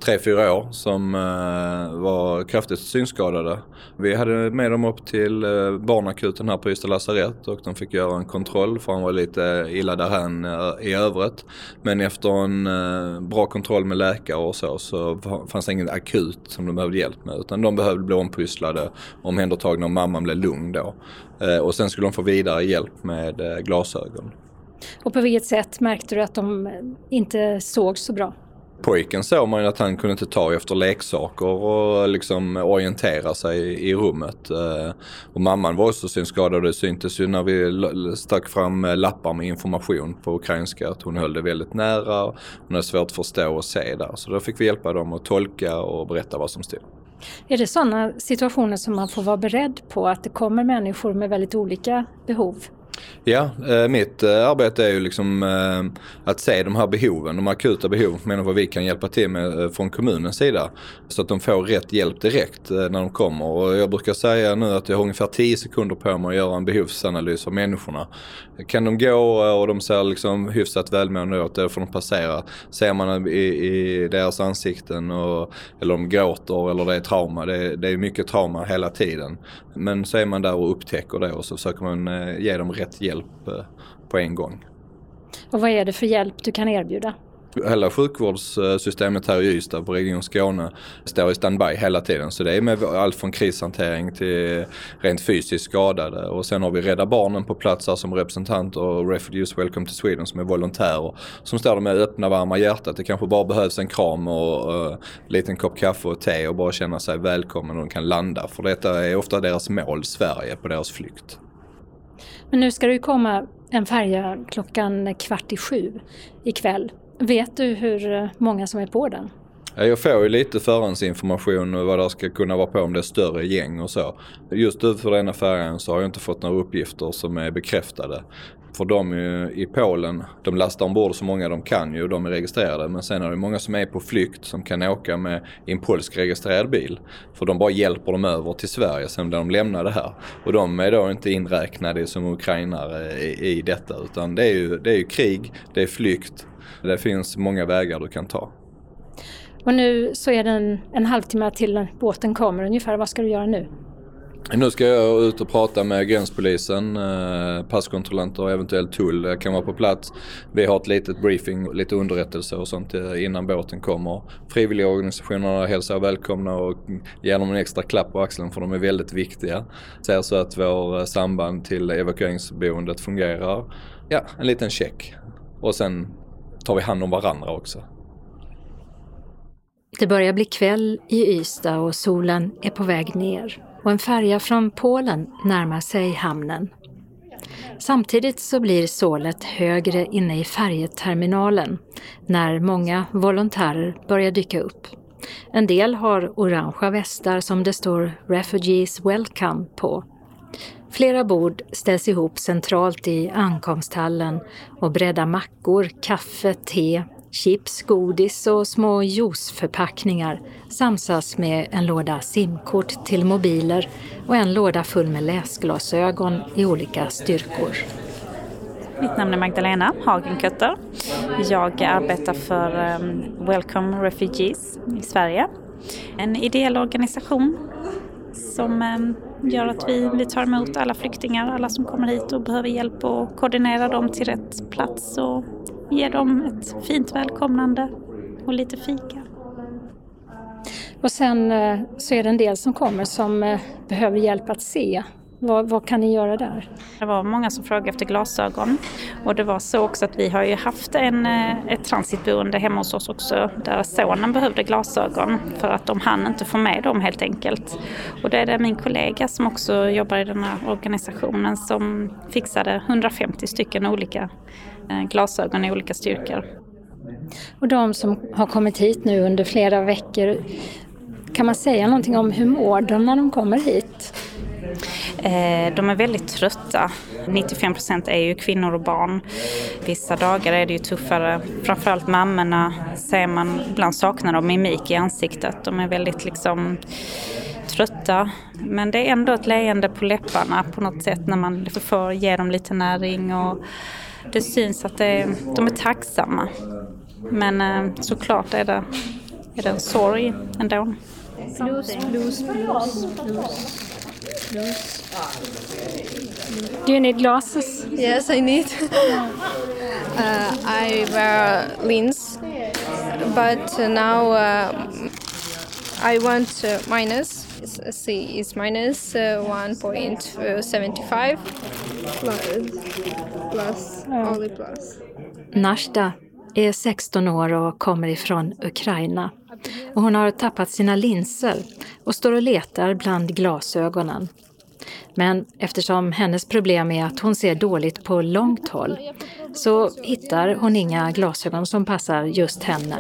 eh, 3-4 år som eh, var kraftigt synskadade. Vi hade med dem upp till barnakuten här på Ystad lasarett och de fick göra en kontroll för han var lite illa därhän i övrigt. Men efter en bra kontroll med läkare och så så fanns det inget akut som de behövde hjälp med utan de behövde bli ompysslade, omhändertagna och mamman blev lugn då. Och sen skulle de få vidare hjälp med glasögon. Och på vilket sätt märkte du att de inte såg så bra? Pojken såg man ju att han kunde inte ta efter leksaker och liksom orientera sig i rummet. Eh, och mamman var också synskadad och det syntes ju när vi stack fram lappar med information på ukrainska att hon höll det väldigt nära. Hon hade svårt att förstå och se där. Så då fick vi hjälpa dem att tolka och berätta vad som stod. Är det sådana situationer som man får vara beredd på, att det kommer människor med väldigt olika behov Ja, eh, mitt eh, arbete är ju liksom eh, att se de här behoven, de akuta behoven, men vad vi kan hjälpa till med från kommunens sida. Så att de får rätt hjälp direkt när de kommer. Och jag brukar säga nu att jag har ungefär 10 sekunder på mig att göra en behovsanalys av människorna. Kan de gå och de ser liksom hyfsat välmående ut, då får de passera. Ser man i, i deras ansikten och, eller de gråter eller det är trauma, det, det är mycket trauma hela tiden. Men så är man där och upptäcker det och så försöker man ge dem rätt hjälp eh, på en gång. Och vad är det för hjälp du kan erbjuda? Hela sjukvårdssystemet här i Ystad på Region Skåne står i standby hela tiden. Så det är med allt från krishantering till rent fysiskt skadade. Och sen har vi Rädda Barnen på plats här som representanter och Refugees Welcome to Sweden som är volontärer. Som står där med öppna varma hjärtat. Det kanske bara behövs en kram och uh, en liten kopp kaffe och te och bara känna sig välkommen och de kan landa. För detta är ofta deras mål, Sverige, på deras flykt. Men nu ska det ju komma en färja klockan kvart i sju ikväll. Vet du hur eh, många som är på den? Jag får ju lite förhandsinformation vad det ska kunna vara på om det är större gäng och så. Just ut för denna färjan så har jag inte fått några uppgifter som är bekräftade. För de i Polen, de lastar ombord så många de kan ju, de är registrerade. Men sen är det många som är på flykt som kan åka med i en polsk registrerad bil. För de bara hjälper dem över till Sverige sen när de lämnar det här. Och de är då inte inräknade som ukrainare i, i detta utan det är, ju, det är ju krig, det är flykt. Det finns många vägar du kan ta. Och nu så är det en, en halvtimme till båten kommer ungefär. Vad ska du göra nu? Nu ska jag ut och prata med gränspolisen, eh, passkontrollanter och eventuellt tull. Jag kan vara på plats. Vi har ett litet briefing, lite underrättelse och sånt eh, innan båten kommer. Frivilligorganisationerna hälsar välkomna och ger dem en extra klapp på axeln för de är väldigt viktiga. Ser så att vår eh, samband till evakueringsboendet fungerar. Ja, en liten check. Och sen tar vi hand om varandra också. Det börjar bli kväll i Ystad och solen är på väg ner och en färja från Polen närmar sig hamnen. Samtidigt så blir sålet högre inne i färjeterminalen när många volontärer börjar dyka upp. En del har orangea västar som det står “Refugees Welcome” på. Flera bord ställs ihop centralt i ankomsthallen och bredda mackor, kaffe, te, chips, godis och små juiceförpackningar samsas med en låda simkort till mobiler och en låda full med läsglasögon i olika styrkor. Mitt namn är Magdalena Hagenkötter. Jag arbetar för ehm, Welcome Refugees i Sverige. En ideell organisation som ehm, gör att vi, vi tar emot alla flyktingar, alla som kommer hit och behöver hjälp och koordinera dem till rätt plats och ge dem ett fint välkomnande och lite fika. Och sen eh, så är det en del som kommer som eh, behöver hjälp att se. Vad, vad, kan ni göra där? Det var många som frågade efter glasögon och det var så också att vi har ju haft en, eh, ett transitboende hemma hos oss också där sonen behövde glasögon för att de hann inte få med dem helt enkelt. Och det är det min kollega som också jobbar i den här organisationen som fixade 150 stycken olika glasögon i olika styrkor. Och de som har kommit hit nu under flera veckor, kan man säga någonting om hur mår de när de kommer hit? Eh, de är väldigt trötta. 95 procent är ju kvinnor och barn. Vissa dagar är det ju tuffare. Framförallt mammorna ser man ibland saknar de mimik i ansiktet. De är väldigt liksom trötta. Men det är ändå ett leende på läpparna på något sätt när man får ge dem lite näring och det syns att det, de är tacksamma. Men eh, såklart är det, är det en sorg ändå. Plus, plus, plus, plus. Plus. Do you need glasses? Yes, I need. uh, I wear lens, but now uh, I want uh, minus. See, it's minus uh, 1.75 plus, only plus. Nashda är 16 år och kommer ifrån Ukraina. Och hon har tappat sina linser och står och letar bland glasögonen. Men eftersom hennes problem är att hon ser dåligt på långt håll så hittar hon inga glasögon som passar just henne.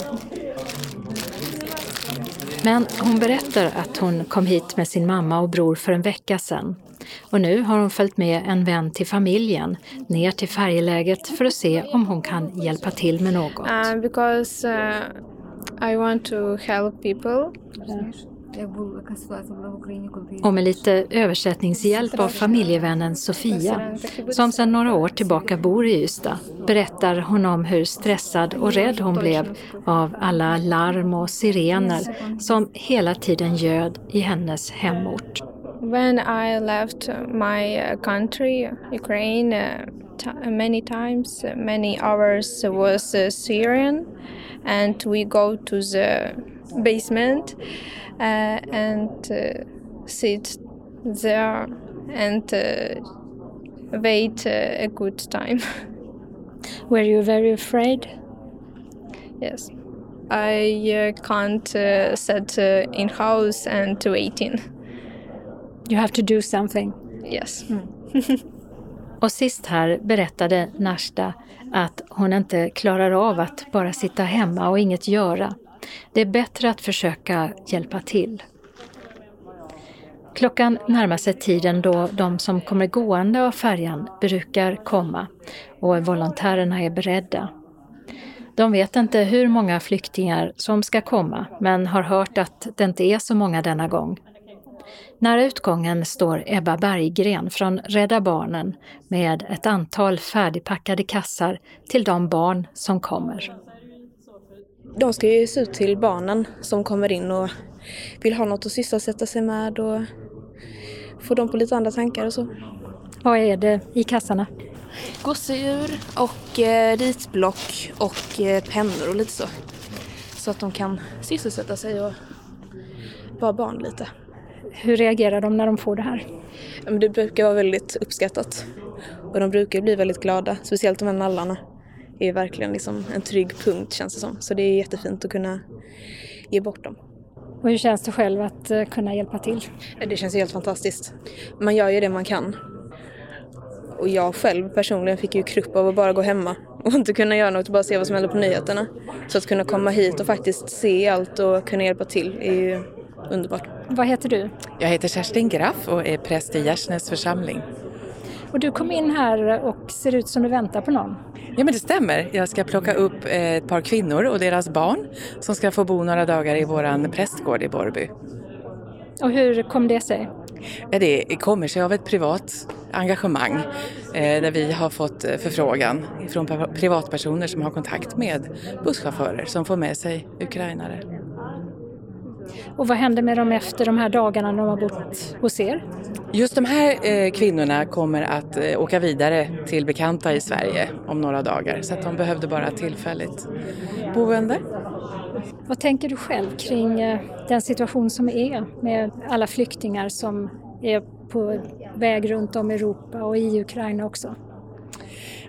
Men hon berättar att hon kom hit med sin mamma och bror för en vecka sedan. Och nu har hon följt med en vän till familjen ner till färjeläget för att se om hon kan hjälpa till med något. Uh, because uh, I want to help people. Och med lite översättningshjälp av familjevännen Sofia, som sedan några år tillbaka bor i Ystad, berättar hon om hur stressad och rädd hon blev av alla larm och sirener som hela tiden göd i hennes hemort. When I left my uh, country, Ukraine, uh, many times, many hours was uh, Syrian and we go to the basement uh, and uh, sit there and uh, wait a good time. Were you very afraid? Yes. I can't sit in house and waiting. You have to do something. Yes. Mm. Och sist här berättade Nashda att hon inte klarar av att bara sitta hemma och inget göra. Det är bättre att försöka hjälpa till. Klockan närmar sig tiden då de som kommer gående av färjan brukar komma och volontärerna är beredda. De vet inte hur många flyktingar som ska komma men har hört att det inte är så många denna gång. Nära utgången står Ebba Berggren från Rädda Barnen med ett antal färdigpackade kassar till de barn som kommer. De ska ges ut till barnen som kommer in och vill ha något att sysselsätta sig med och få dem på lite andra tankar och så. Vad är det i kassarna? Gosedjur och eh, ritblock och eh, pennor och lite så. Så att de kan sysselsätta sig och vara barn lite. Hur reagerar de när de får det här? Det brukar vara väldigt uppskattat. Och de brukar bli väldigt glada, speciellt de här nallarna. är verkligen liksom en trygg punkt känns det som. Så det är jättefint att kunna ge bort dem. Och hur känns det själv att eh, kunna hjälpa till? Det känns helt fantastiskt. Man gör ju det man kan. Och jag själv personligen fick ju krupp av att bara gå hemma och inte kunna göra något, bara se vad som händer på nyheterna. Så att kunna komma hit och faktiskt se allt och kunna hjälpa till är ju underbart. Vad heter du? Jag heter Kerstin Graff och är präst i Gärsnäs församling. Och du kom in här och ser ut som du väntar på någon. Ja men det stämmer. Jag ska plocka upp ett par kvinnor och deras barn som ska få bo några dagar i våran prästgård i Borrby. Och hur kom det sig? Det kommer sig av ett privat engagemang eh, där vi har fått eh, förfrågan från privatpersoner som har kontakt med busschaufförer som får med sig ukrainare. Och vad händer med dem efter de här dagarna de har bott hos er? Just de här eh, kvinnorna kommer att eh, åka vidare till bekanta i Sverige om några dagar så att de behövde bara tillfälligt boende. Vad tänker du själv kring eh, den situation som är med alla flyktingar som är på väg runt om i Europa och i Ukraina också?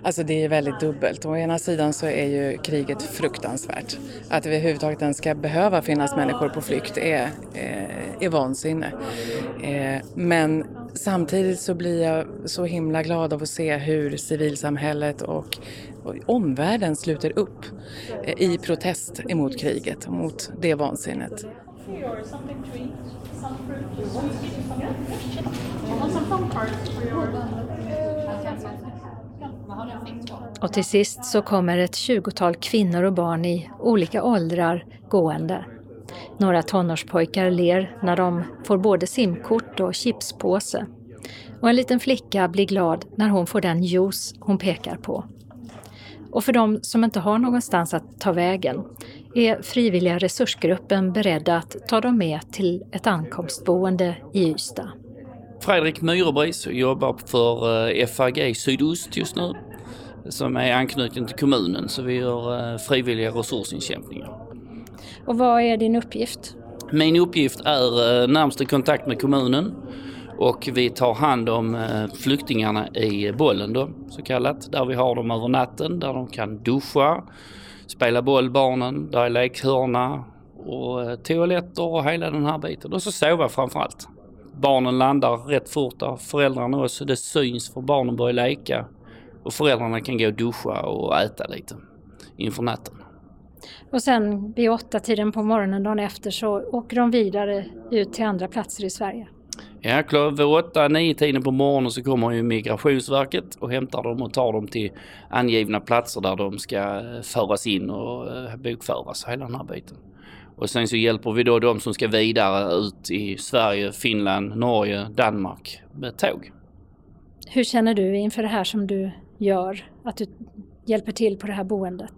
Alltså det är väldigt dubbelt. Å ena sidan så är ju kriget fruktansvärt. Att det överhuvudtaget ens ska behöva finnas människor på flykt är, är, är vansinne. Eh, men samtidigt så blir jag så himla glad av att se hur civilsamhället och, omvärlden sluter upp eh, i protest emot kriget, mot det vansinnet. Och till sist så kommer ett tjugotal kvinnor och barn i olika åldrar gående. Några tonårspojkar ler när de får både simkort och chipspåse. Och en liten flicka blir glad när hon får den juice hon pekar på. Och för de som inte har någonstans att ta vägen är frivilliga resursgruppen beredda att ta dem med till ett ankomstboende i Ystad. Fredrik Myrebris jobbar för eh, FAG Sydost just nu som är anknuten till kommunen så vi gör eh, frivilliga resursinkämpningar. Och vad är din uppgift? Min uppgift är eh, närmast kontakt med kommunen och vi tar hand om flyktingarna i bollen då, så kallat. Där vi har dem över natten, där de kan duscha, spela boll barnen, där är lekhörna och toaletter och hela den här biten. Och så sova framförallt. Barnen landar rätt fort där, föräldrarna också. Det syns för barnen börjar leka och föräldrarna kan gå och duscha och äta lite inför natten. Och sen vid åtta tiden på morgonen dagen efter så åker de vidare ut till andra platser i Sverige? Ja, vid åtta, nio tiden på morgonen så kommer ju Migrationsverket och hämtar dem och tar dem till angivna platser där de ska föras in och eh, bokföras, hela den här biten. Och sen så hjälper vi då de som ska vidare ut i Sverige, Finland, Norge, Danmark med tåg. Hur känner du inför det här som du gör, att du hjälper till på det här boendet?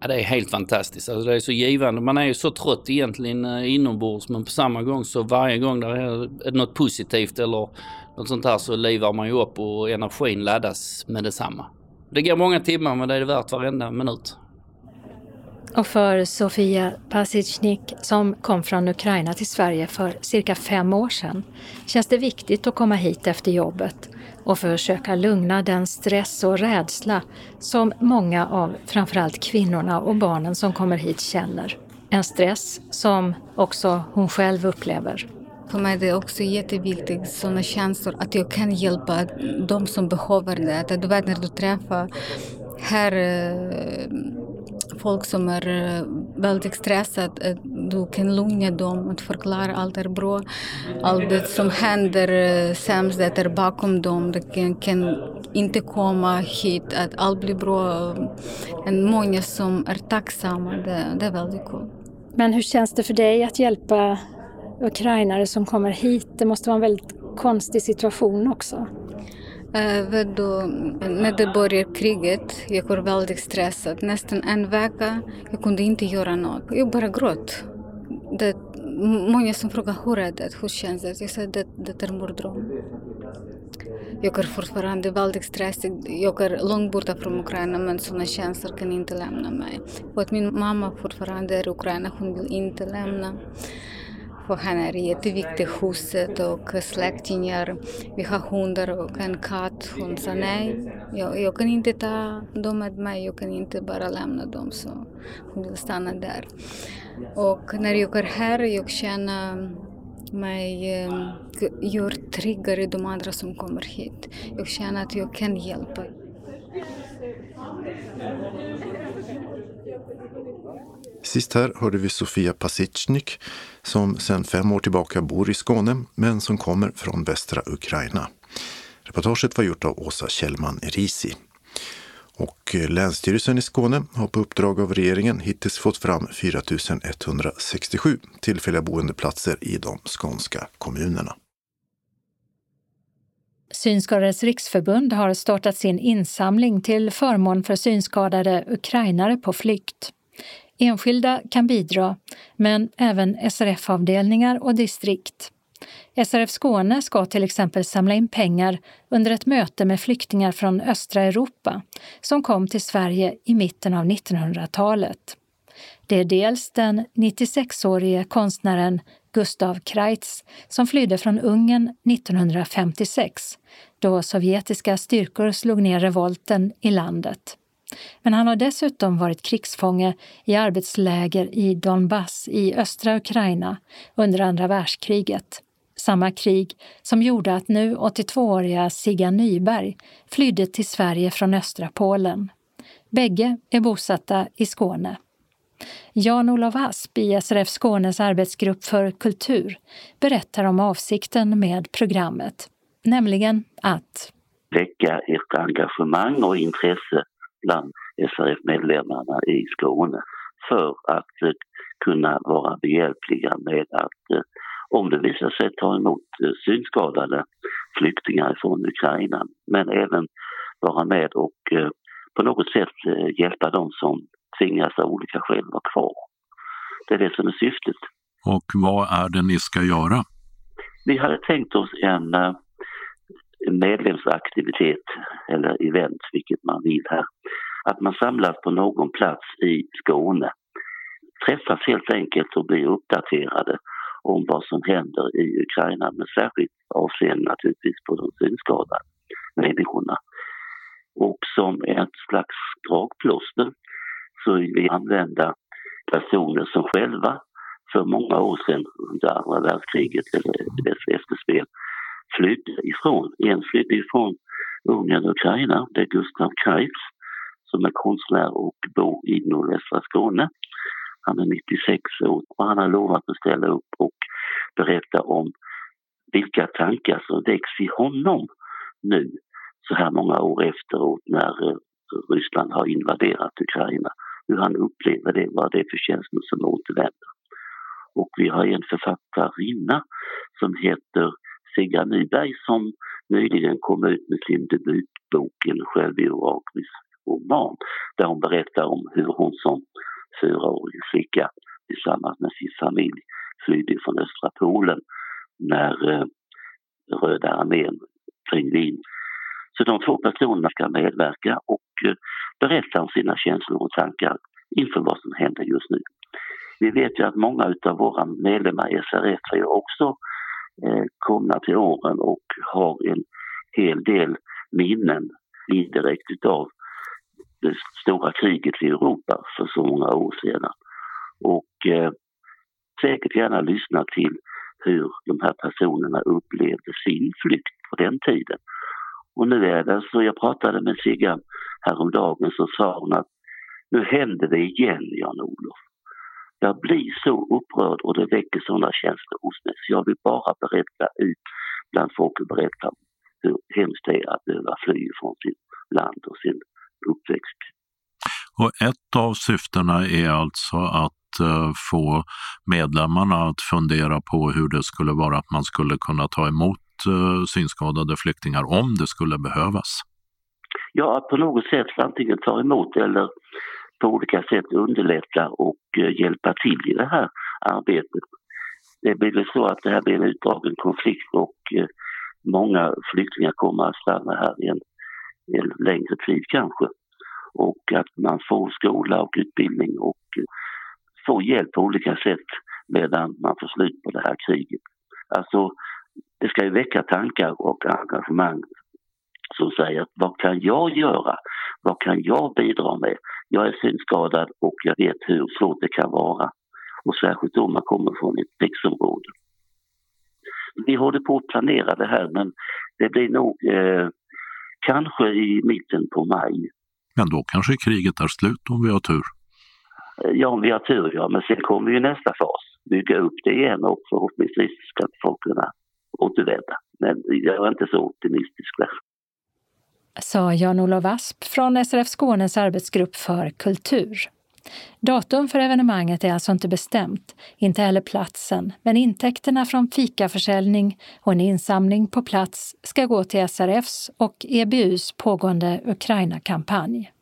Ja, det är helt fantastiskt. Alltså, det är så givande. Man är ju så trött egentligen eh, inombords men på samma gång så varje gång det är något positivt eller något sånt här så livar man ju upp och energin laddas med detsamma. Det går många timmar men det är värt varenda minut. Och för Sofia Pasicnik som kom från Ukraina till Sverige för cirka fem år sedan känns det viktigt att komma hit efter jobbet och försöka lugna den stress och rädsla som många av framförallt kvinnorna och barnen som kommer hit känner. En stress som också hon själv upplever. För mig är det också jätteviktigt, sådana känslor, att jag kan hjälpa de som behöver det. du vet när du träffar här folk som är eh, väldigt stressade, eh, du kan lugna dem och förklara allt är bra. Allt det som händer eh, sämst, det är bakom dem. De kan, kan inte komma hit, att allt blir bra. En många som är tacksamma, det, det är väldigt kul. Men hur känns det för dig att hjälpa ukrainare som kommer hit? Det måste vara en väldigt konstig situation också. Eh, Vet du, när det började kriget, jag var väldigt stressad. Nästan en vecka, jag kunde inte göra något. Jag bara grät. Det, många som frågar hur är det, hur känns det? Jag sa det, det är morddröm. Jag är fortfarande väldigt stressad. Jag är långt borta från Ukraina men sådana känslor kan inte lämna mig. Och att min mamma fortfarande är i Ukraina, hon vill inte lämna. För han är jätteviktig huset och släktingar. Vi har hundar och en katt. Hon sa nej, jag, jag kan inte ta dem med mig. Jag kan inte bara lämna dem. Så hon vill stanna där. Och när jag är här, jag känner mig eh, gör tryggare de andra som kommer hit. Jag känner att jag kan hjälpa. Sist här hörde vi Sofia Pasicnik som sedan fem år tillbaka bor i Skåne men som kommer från västra Ukraina. Reportaget var gjort av Åsa Kjellman Risi. Och eh, Länsstyrelsen i Skåne har på uppdrag av regeringen hittills fått fram 4 167 tillfälliga boendeplatser i de skånska kommunerna. Synskadades riksförbund har startat sin insamling till förmån för synskadade ukrainare på flykt. Enskilda kan bidra, men även SRF-avdelningar och distrikt. SRF Skåne ska till exempel samla in pengar under ett möte med flyktingar från östra Europa som kom till Sverige i mitten av 1900-talet. Det är dels den 96-årige konstnären Gustav Kreitz som flydde från Ungern 1956 då sovjetiska styrkor slog ner revolten i landet. Men han har dessutom varit krigsfånge i arbetsläger i Donbass i östra Ukraina under andra världskriget. Samma krig som gjorde att nu 82-åriga Sigga Nyberg flydde till Sverige från östra Polen. Bägge är bosatta i Skåne. Jan-Olof Asp i SRF Skånes arbetsgrupp för kultur berättar om avsikten med programmet, nämligen att väcka ett engagemang och intresse bland SRF-medlemmarna i Skåne för att eh, kunna vara behjälpliga med att eh, om det visar sig ta emot eh, synskadade flyktingar från Ukraina men även vara med och på något sätt hjälpa dem som tvingas av olika skäl vara kvar. Det är det som är syftet. Och vad är det ni ska göra? Vi hade tänkt oss en medlemsaktivitet eller event, vilket man vill här. Att man samlas på någon plats i Skåne, träffas helt enkelt och blir uppdaterade om vad som händer i Ukraina med särskilt avseende naturligtvis på de synskadade människorna. Och som ett slags dragplåster så vill vi använda personer som själva för många år sedan under andra världskriget eller dess efterspel flydde ifrån. En flydde ifrån Ungern och Ukraina, det är Gustav Kreitz som är konstnär och bor i nordvästra Skåne. Han är 96 år och han har lovat att ställa upp och berätta om vilka tankar som väcks i honom nu så här många år efteråt när eh, Ryssland har invaderat Ukraina. Hur han upplever det, vad det är för känslor som återvänder. Och vi har en författarinna som heter Sigga Nyberg som nyligen kom ut med sin debutbok, en självbiografisk roman, där hon berättar om hur hon som fyraårig flicka tillsammans med sin familj flydde från östra Polen när eh, Röda armén kring in. Så de två personerna ska medverka och eh, berätta om sina känslor och tankar inför vad som händer just nu. Vi vet ju att många av våra medlemmar i SRF är också Eh, Eh, komna till åren och har en hel del minnen indirekt utav det stora kriget i Europa för så många år sedan. Och eh, säkert gärna lyssna till hur de här personerna upplevde sin flykt på den tiden. Och nu är det så, jag pratade med Siggan häromdagen så sa hon att nu händer det igen Jan-Olof. Jag blir så upprörd och det väcker sådana känslor hos mig så jag vill bara berätta ut bland folk och berätta hur hemskt det är att behöva fly från sitt land och sin uppväxt. Och ett av syftena är alltså att uh, få medlemmarna att fundera på hur det skulle vara att man skulle kunna ta emot uh, synskadade flyktingar om det skulle behövas. Ja, att på något sätt antingen ta emot eller på olika sätt underlätta och eh, hjälpa till i det här arbetet. Det blir väl så att det här blir en utdragen konflikt och eh, många flyktingar kommer att stanna här en, en längre tid kanske. Och att man får skola och utbildning och eh, får hjälp på olika sätt medan man får slut på det här kriget. Alltså, det ska ju väcka tankar och engagemang som säger vad kan jag göra? Vad kan jag bidra med? Jag är synskadad och jag vet hur svårt det kan vara. Och särskilt om man kommer från ett krigsområde. Vi håller på att planera det här men det blir nog eh, kanske i mitten på maj. Men då kanske kriget är slut om vi har tur? Eh, ja, om vi har tur ja, men sen kommer ju nästa fas. Bygga upp det igen och förhoppningsvis ska folk kunna återvända. Men jag är inte så optimistisk där sa Jan-Olof Asp från SRF Skånes arbetsgrupp för kultur. Datum för evenemanget är alltså inte bestämt, inte heller platsen, men intäkterna från fikaförsäljning och en insamling på plats ska gå till SRFs och EBUs pågående Ukraina-kampanj.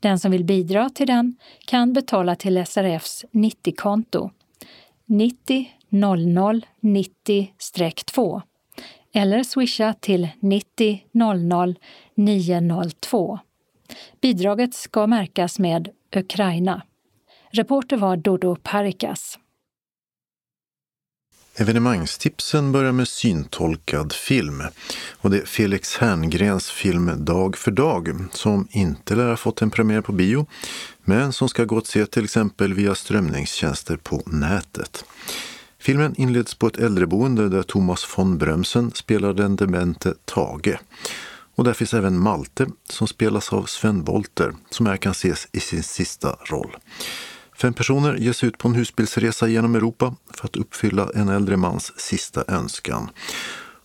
Den som vill bidra till den kan betala till SRFs 90-konto 90 00 90-2 eller swisha till 90 00 902. Bidraget ska märkas med Ukraina. Reporter var Dodo Parikas. Evenemangstipsen börjar med syntolkad film. Och det är Felix Herngrens film Dag för dag som inte lär ha fått en premiär på bio men som ska gå att se till exempel via strömningstjänster på nätet. Filmen inleds på ett äldreboende där Thomas von Brömsen spelar den demente Tage. Och där finns även Malte som spelas av Sven Wollter som här kan ses i sin sista roll. Fem personer ger sig ut på en husbilsresa genom Europa för att uppfylla en äldre mans sista önskan.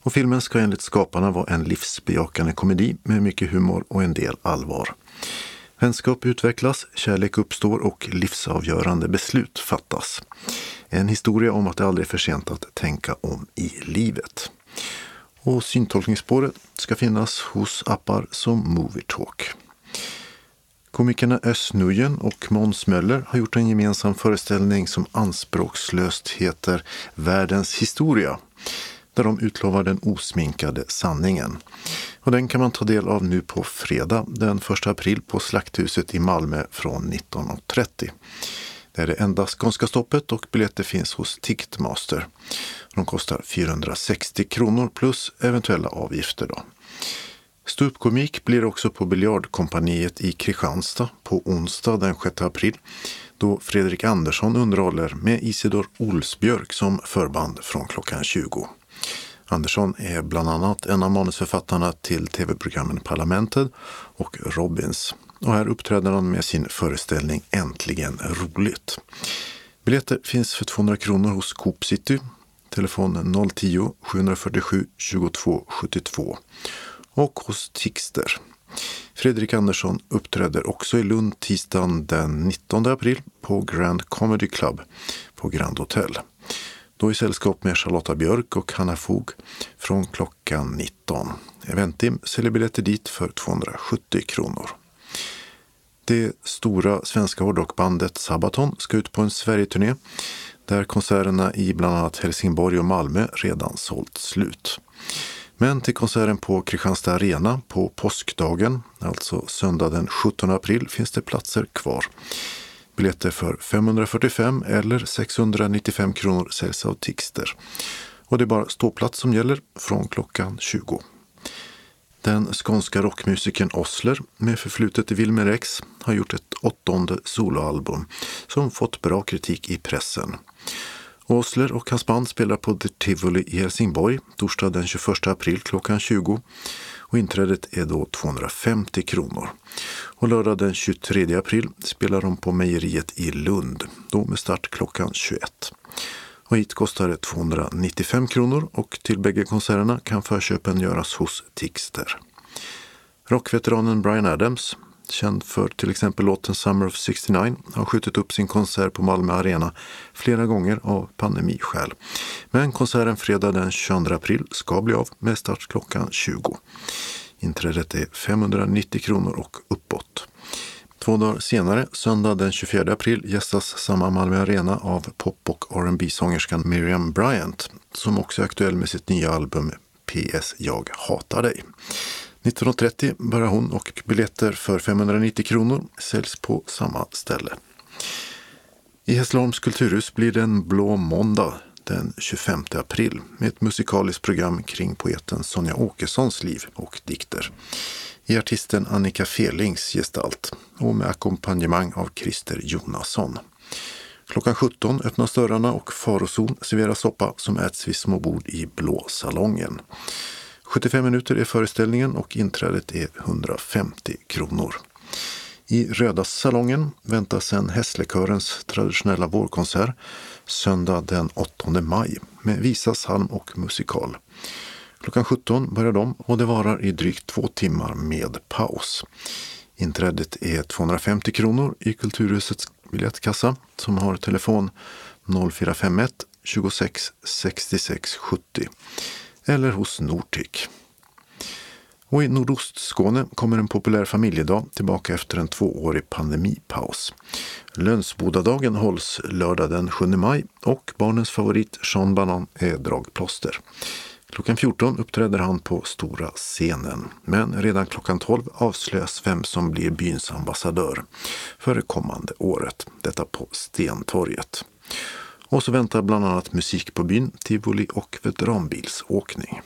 Och filmen ska enligt skaparna vara en livsbejakande komedi med mycket humor och en del allvar. Vänskap utvecklas, kärlek uppstår och livsavgörande beslut fattas. En historia om att det aldrig är för sent att tänka om i livet. Och syntolkningsspåret ska finnas hos appar som Movietalk. Komikerna Özz Nujen och Måns Möller har gjort en gemensam föreställning som anspråkslöst heter Världens historia där de utlovar den osminkade sanningen. Och den kan man ta del av nu på fredag den 1 april på Slakthuset i Malmö från 19.30. Det är det enda skånska stoppet och biljetter finns hos Ticketmaster. De kostar 460 kronor plus eventuella avgifter. Då. Ståuppkomik blir också på Biljardkompaniet i Kristianstad på onsdag den 6 april då Fredrik Andersson underhåller med Isidor Olsbjörk som förband från klockan 20. Andersson är bland annat en av manusförfattarna till tv-programmen Parlamentet och Robins. Och här uppträder han med sin föreställning Äntligen roligt. Biljetter finns för 200 kronor hos Coop City, telefon 010-747 22 72 och hos Tixter. Fredrik Andersson uppträder också i Lund tisdagen den 19 april på Grand Comedy Club på Grand Hotel. Då i sällskap med Charlotta Björk och Hanna Fog från klockan 19. Eventim säljer biljetter dit för 270 kronor. Det stora svenska hårdrockbandet Sabaton ska ut på en Sverigeturné där konserterna i bland annat Helsingborg och Malmö redan sålt slut. Men till konserten på Kristianstad Arena på påskdagen, alltså söndag den 17 april, finns det platser kvar. Biljetter för 545 eller 695 kronor säljs av Tixter. Och det är bara ståplats som gäller från klockan 20. Den skånska rockmusikern Osler med förflutet i Wilmer X har gjort ett åttonde soloalbum som fått bra kritik i pressen. Osler och hans band spelar på The Tivoli i Helsingborg torsdag den 21 april klockan 20 och inträdet är då 250 kronor. Och lördag den 23 april spelar de på Mejeriet i Lund, då med start klockan 21. Och hit kostar det 295 kronor och till bägge konserterna kan förköpen göras hos Tixter. Rockveteranen Brian Adams, känd för till exempel låten Summer of 69, har skjutit upp sin konsert på Malmö Arena flera gånger av pandemiskäl. Men konserten fredag den 22 april ska bli av med start klockan 20. Inträdet är 590 kronor och uppåt. Två dagar senare, söndag den 24 april, gästas samma Malmö Arena av pop och rb sångerskan Miriam Bryant som också är aktuell med sitt nya album PS Jag hatar dig. 19.30 börjar hon och biljetter för 590 kronor säljs på samma ställe. I Hässleholms kulturhus blir det en blå måndag den 25 april med ett musikaliskt program kring poeten Sonja Åkessons liv och dikter. I artisten Annika Felings gestalt och med ackompanjemang av Christer Jonasson. Klockan 17 öppnas dörrarna och Farozon serverar soppa som äts vid små bord i Blå salongen. 75 minuter är föreställningen och inträdet är 150 kronor. I Röda salongen väntas sedan Hässlekörens traditionella vårkonsert söndag den 8 maj med visa, psalm och musikal. Klockan 17 börjar de och det varar i drygt två timmar med paus. Inträdet är 250 kronor i Kulturhusets biljettkassa som har telefon 0451 26 66 70 eller hos Nortic. Och i Nordostskåne kommer en populär familjedag tillbaka efter en tvåårig pandemipaus. Lönsbodadagen hålls lördag den 7 maj och barnens favorit Sean Banan är dragplåster. Klockan 14 uppträder han på stora scenen, men redan klockan 12 avslöjas vem som blir byns ambassadör för det kommande året. Detta på Stentorget. Och så väntar bland annat musik på byn, tivoli och veteranbilsåkning.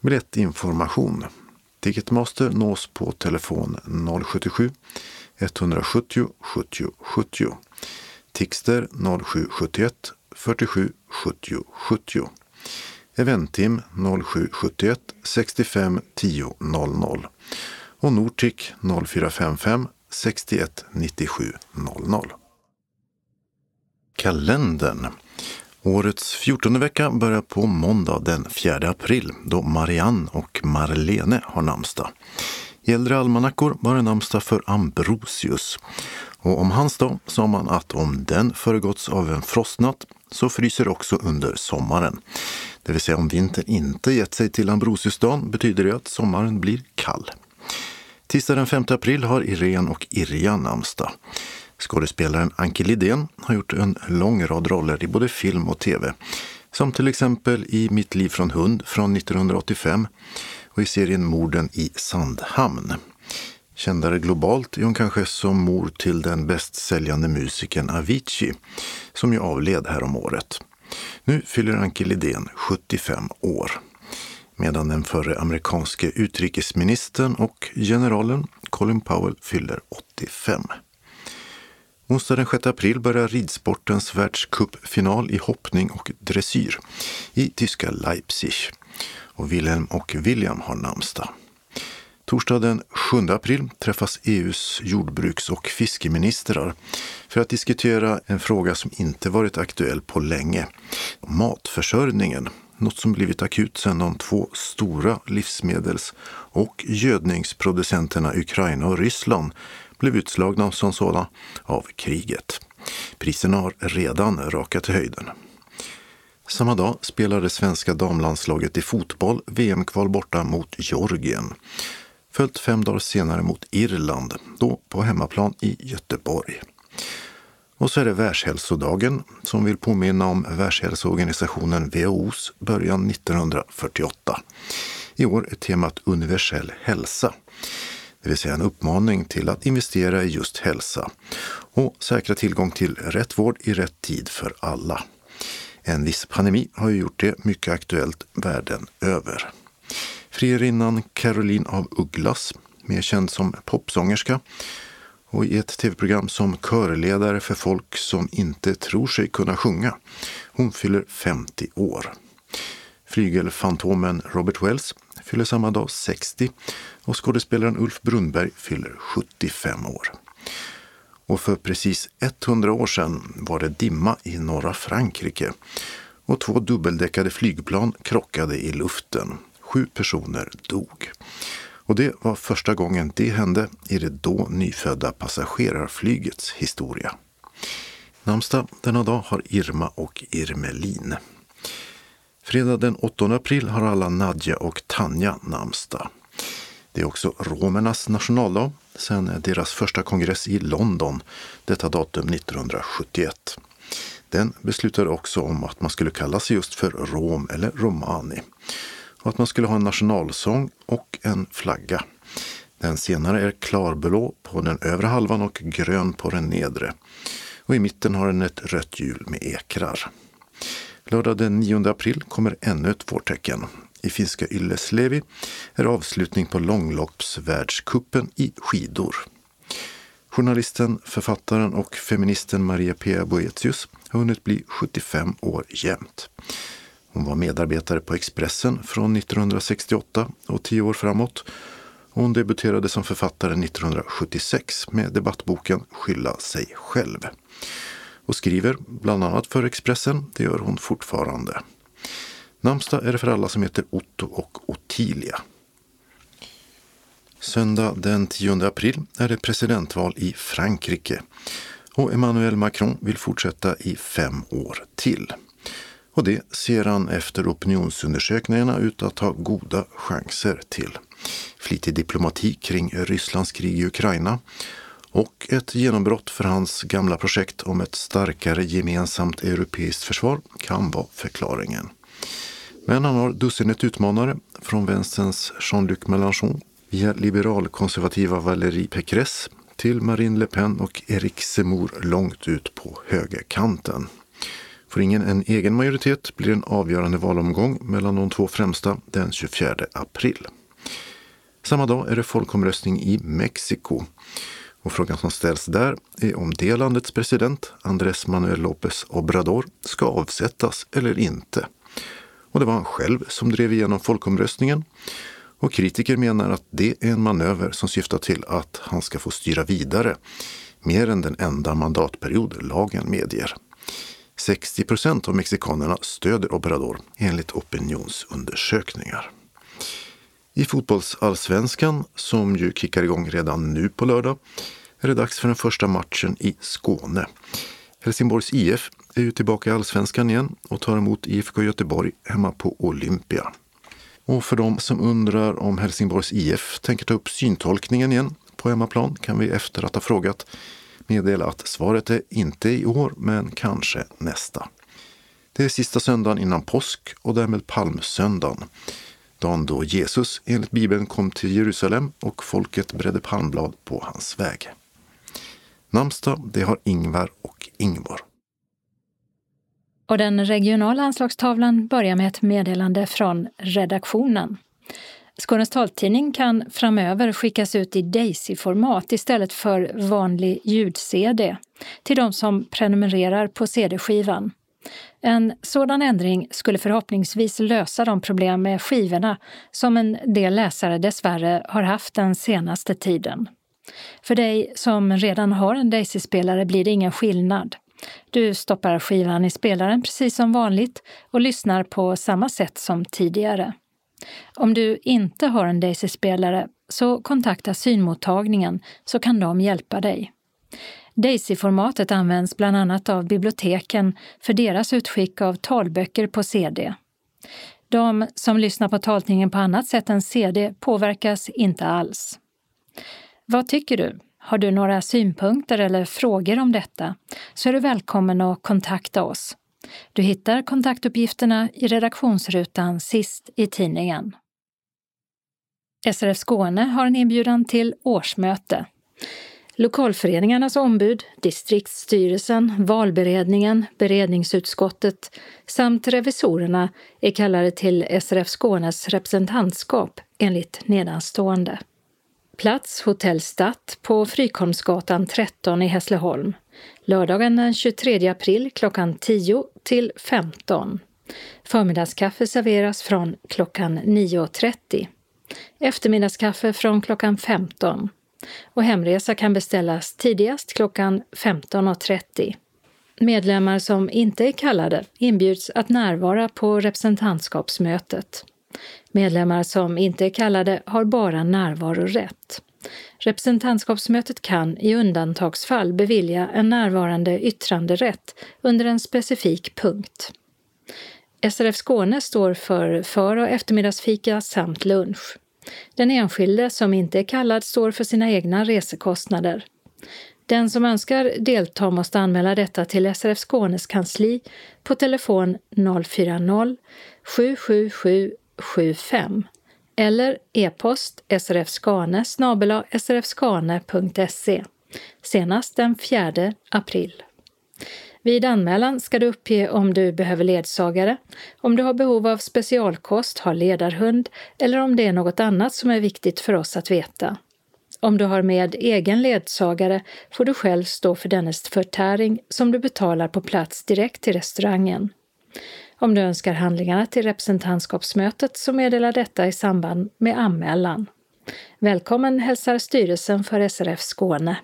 Biljettinformation. Ticketmaster nås på telefon 077 170 70 70. Tixter 0771 47 70 70. Eventim 0771 65 10 00 och Nortic 0455 61 97 00. Kalendern Årets fjortonde vecka börjar på måndag den 4 april då Marianne och Marlene har namnsdag. I äldre almanackor var det namnsdag för Ambrosius. Och om hans dag sa man att om den föregåtts av en frostnatt så fryser också under sommaren. Det vill säga om vintern inte gett sig till Ambrosiusdagen betyder det att sommaren blir kall. Tisdag den 5 april har Irene och Irja namnsdag. Skådespelaren Anki Lidén har gjort en lång rad roller i både film och tv. Som till exempel i Mitt liv från hund från 1985 och i serien Morden i Sandhamn. Kändare globalt är hon kanske som mor till den bästsäljande musikern Avicii som ju avled härom året. Nu fyller Anki Lidén 75 år medan den förre amerikanske utrikesministern och generalen Colin Powell fyller 85. Onsdag den 6 april börjar ridsportens världscupfinal i hoppning och dressyr i tyska Leipzig. Och Wilhelm och William har namnsdag. Torsdag den 7 april träffas EUs jordbruks och fiskeministrar för att diskutera en fråga som inte varit aktuell på länge. Matförsörjningen, något som blivit akut sedan de två stora livsmedels och gödningsproducenterna Ukraina och Ryssland blev utslagna som sådana av kriget. Priserna har redan rakat i höjden. Samma dag spelade svenska damlandslaget i fotboll VM-kval borta mot Georgien. Följt fem dagar senare mot Irland, då på hemmaplan i Göteborg. Och så är det Världshälsodagen som vill påminna om Världshälsoorganisationen WHOs början 1948. I år är temat universell hälsa det vill säga en uppmaning till att investera i just hälsa och säkra tillgång till rätt vård i rätt tid för alla. En viss pandemi har ju gjort det mycket aktuellt världen över. Frierinnan Caroline av Ugglas, mer känd som popsångerska, och i ett tv-program som körledare för folk som inte tror sig kunna sjunga. Hon fyller 50 år. Flygelfantomen Robert Wells fyller samma dag 60 och skådespelaren Ulf Brunnberg fyller 75 år. Och för precis 100 år sedan var det dimma i norra Frankrike och två dubbeldäckade flygplan krockade i luften. Sju personer dog. Och det var första gången det hände i det då nyfödda passagerarflygets historia. Namnsdag denna dag har Irma och Irmelin. Fredag den 8 april har alla Nadja och Tanja namnsdag. Det är också romernas nationaldag sedan deras första kongress i London, detta datum 1971. Den beslutade också om att man skulle kalla sig just för Rom eller Romani och att man skulle ha en nationalsång och en flagga. Den senare är klarblå på den övre halvan och grön på den nedre. och i mitten har den ett rött hjul med ekrar. Lördag den 9 april kommer ännu ett vårtecken. I finska Ylleslevi är avslutning på långloppsvärldskuppen i skidor. Journalisten, författaren och feministen Maria Pia Boetius har hunnit bli 75 år jämt. Hon var medarbetare på Expressen från 1968 och tio år framåt. Hon debuterade som författare 1976 med debattboken Skylla sig själv och skriver bland annat för Expressen. Det gör hon fortfarande. Namnsdag är det för alla som heter Otto och Ottilia. Söndag den 10 april är det presidentval i Frankrike och Emmanuel Macron vill fortsätta i fem år till. Och det ser han efter opinionsundersökningarna ut att ha goda chanser till. Flitig diplomati kring Rysslands krig i Ukraina och ett genombrott för hans gamla projekt om ett starkare gemensamt europeiskt försvar kan vara förklaringen. Men han har dussinet utmanare, från vänsterns Jean-Luc Mélenchon via liberalkonservativa Valérie Pécresse till Marine Le Pen och Eric Zemmour långt ut på högerkanten. Får ingen en egen majoritet blir en avgörande valomgång mellan de två främsta den 24 april. Samma dag är det folkomröstning i Mexiko. Och frågan som ställs där är om det landets president, Andrés Manuel López Obrador, ska avsättas eller inte. Och det var han själv som drev igenom folkomröstningen. Och kritiker menar att det är en manöver som syftar till att han ska få styra vidare, mer än den enda mandatperiod lagen medger. 60 procent av mexikanerna stöder Obrador enligt opinionsundersökningar. I fotbollsallsvenskan, som ju kickar igång redan nu på lördag, är det dags för den första matchen i Skåne. Helsingborgs IF är ju tillbaka i allsvenskan igen och tar emot IFK Göteborg hemma på Olympia. Och för de som undrar om Helsingborgs IF tänker ta upp syntolkningen igen på hemmaplan kan vi efter att ha frågat meddela att svaret är inte i år, men kanske nästa. Det är sista söndagen innan påsk och därmed palmsöndagen. Dagen då Jesus enligt Bibeln kom till Jerusalem och folket bredde palmblad på hans väg. Namnsdag, det har Ingvar och Ingvar. Och den regionala anslagstavlan börjar med ett meddelande från redaktionen. Skånes taltidning kan framöver skickas ut i Daisy-format istället för vanlig ljud-CD till de som prenumererar på CD-skivan. En sådan ändring skulle förhoppningsvis lösa de problem med skivorna som en del läsare dessvärre har haft den senaste tiden. För dig som redan har en Daisy-spelare blir det ingen skillnad. Du stoppar skivan i spelaren precis som vanligt och lyssnar på samma sätt som tidigare. Om du inte har en Daisy-spelare så kontakta synmottagningen så kan de hjälpa dig. Daisy-formatet används bland annat av biblioteken för deras utskick av talböcker på CD. De som lyssnar på taltidningen på annat sätt än CD påverkas inte alls. Vad tycker du? Har du några synpunkter eller frågor om detta så är du välkommen att kontakta oss. Du hittar kontaktuppgifterna i redaktionsrutan sist i tidningen. SRF Skåne har en inbjudan till årsmöte. Lokalföreningarnas ombud, distriktsstyrelsen, valberedningen, beredningsutskottet samt revisorerna är kallade till SRF Skånes representantskap enligt nedanstående. Plats Hotell Statt på Frykholmsgatan 13 i Hässleholm. Lördagen den 23 april klockan 10 till 15. Förmiddagskaffe serveras från klockan 9.30. Eftermiddagskaffe från klockan 15. Och hemresa kan beställas tidigast klockan 15.30. Medlemmar som inte är kallade inbjuds att närvara på representantskapsmötet. Medlemmar som inte är kallade har bara närvarorätt. Representantskapsmötet kan i undantagsfall bevilja en närvarande yttranderätt under en specifik punkt. SRF Skåne står för för och eftermiddagsfika samt lunch. Den enskilde som inte är kallad står för sina egna resekostnader. Den som önskar delta måste anmäla detta till SRF Skånes kansli på telefon 040 777 75 eller e-post srfskane srfskane.se senast den 4 april. Vid anmälan ska du uppge om du behöver ledsagare, om du har behov av specialkost, har ledarhund eller om det är något annat som är viktigt för oss att veta. Om du har med egen ledsagare får du själv stå för dennes förtäring som du betalar på plats direkt till restaurangen. Om du önskar handlingarna till representantskapsmötet så meddela detta i samband med anmälan. Välkommen hälsar styrelsen för SRF Skåne.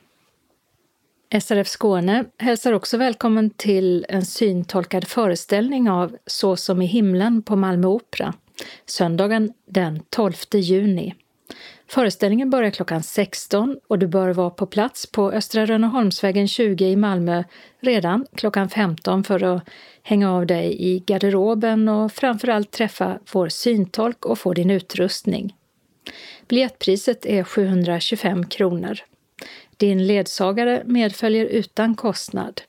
SRF Skåne hälsar också välkommen till en syntolkad föreställning av Så som i himlen på Malmö Opera, söndagen den 12 juni. Föreställningen börjar klockan 16 och du bör vara på plats på Östra Rönneholmsvägen 20 i Malmö redan klockan 15 för att hänga av dig i garderoben och framförallt träffa vår syntolk och få din utrustning. Biljettpriset är 725 kronor. Din ledsagare medföljer utan kostnad.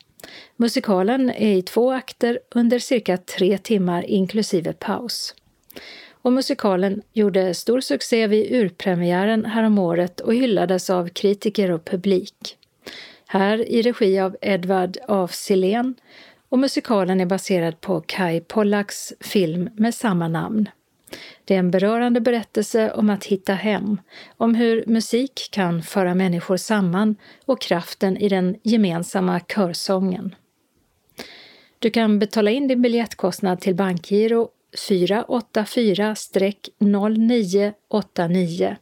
Musikalen är i två akter under cirka tre timmar inklusive paus. Och musikalen gjorde stor succé vid urpremiären häromåret och hyllades av kritiker och publik. Här i regi av Edvard af Sillén och musikalen är baserad på Kai Pollaks film med samma namn. Det är en berörande berättelse om att hitta hem, om hur musik kan föra människor samman och kraften i den gemensamma körsången. Du kan betala in din biljettkostnad till bankgiro 484-0989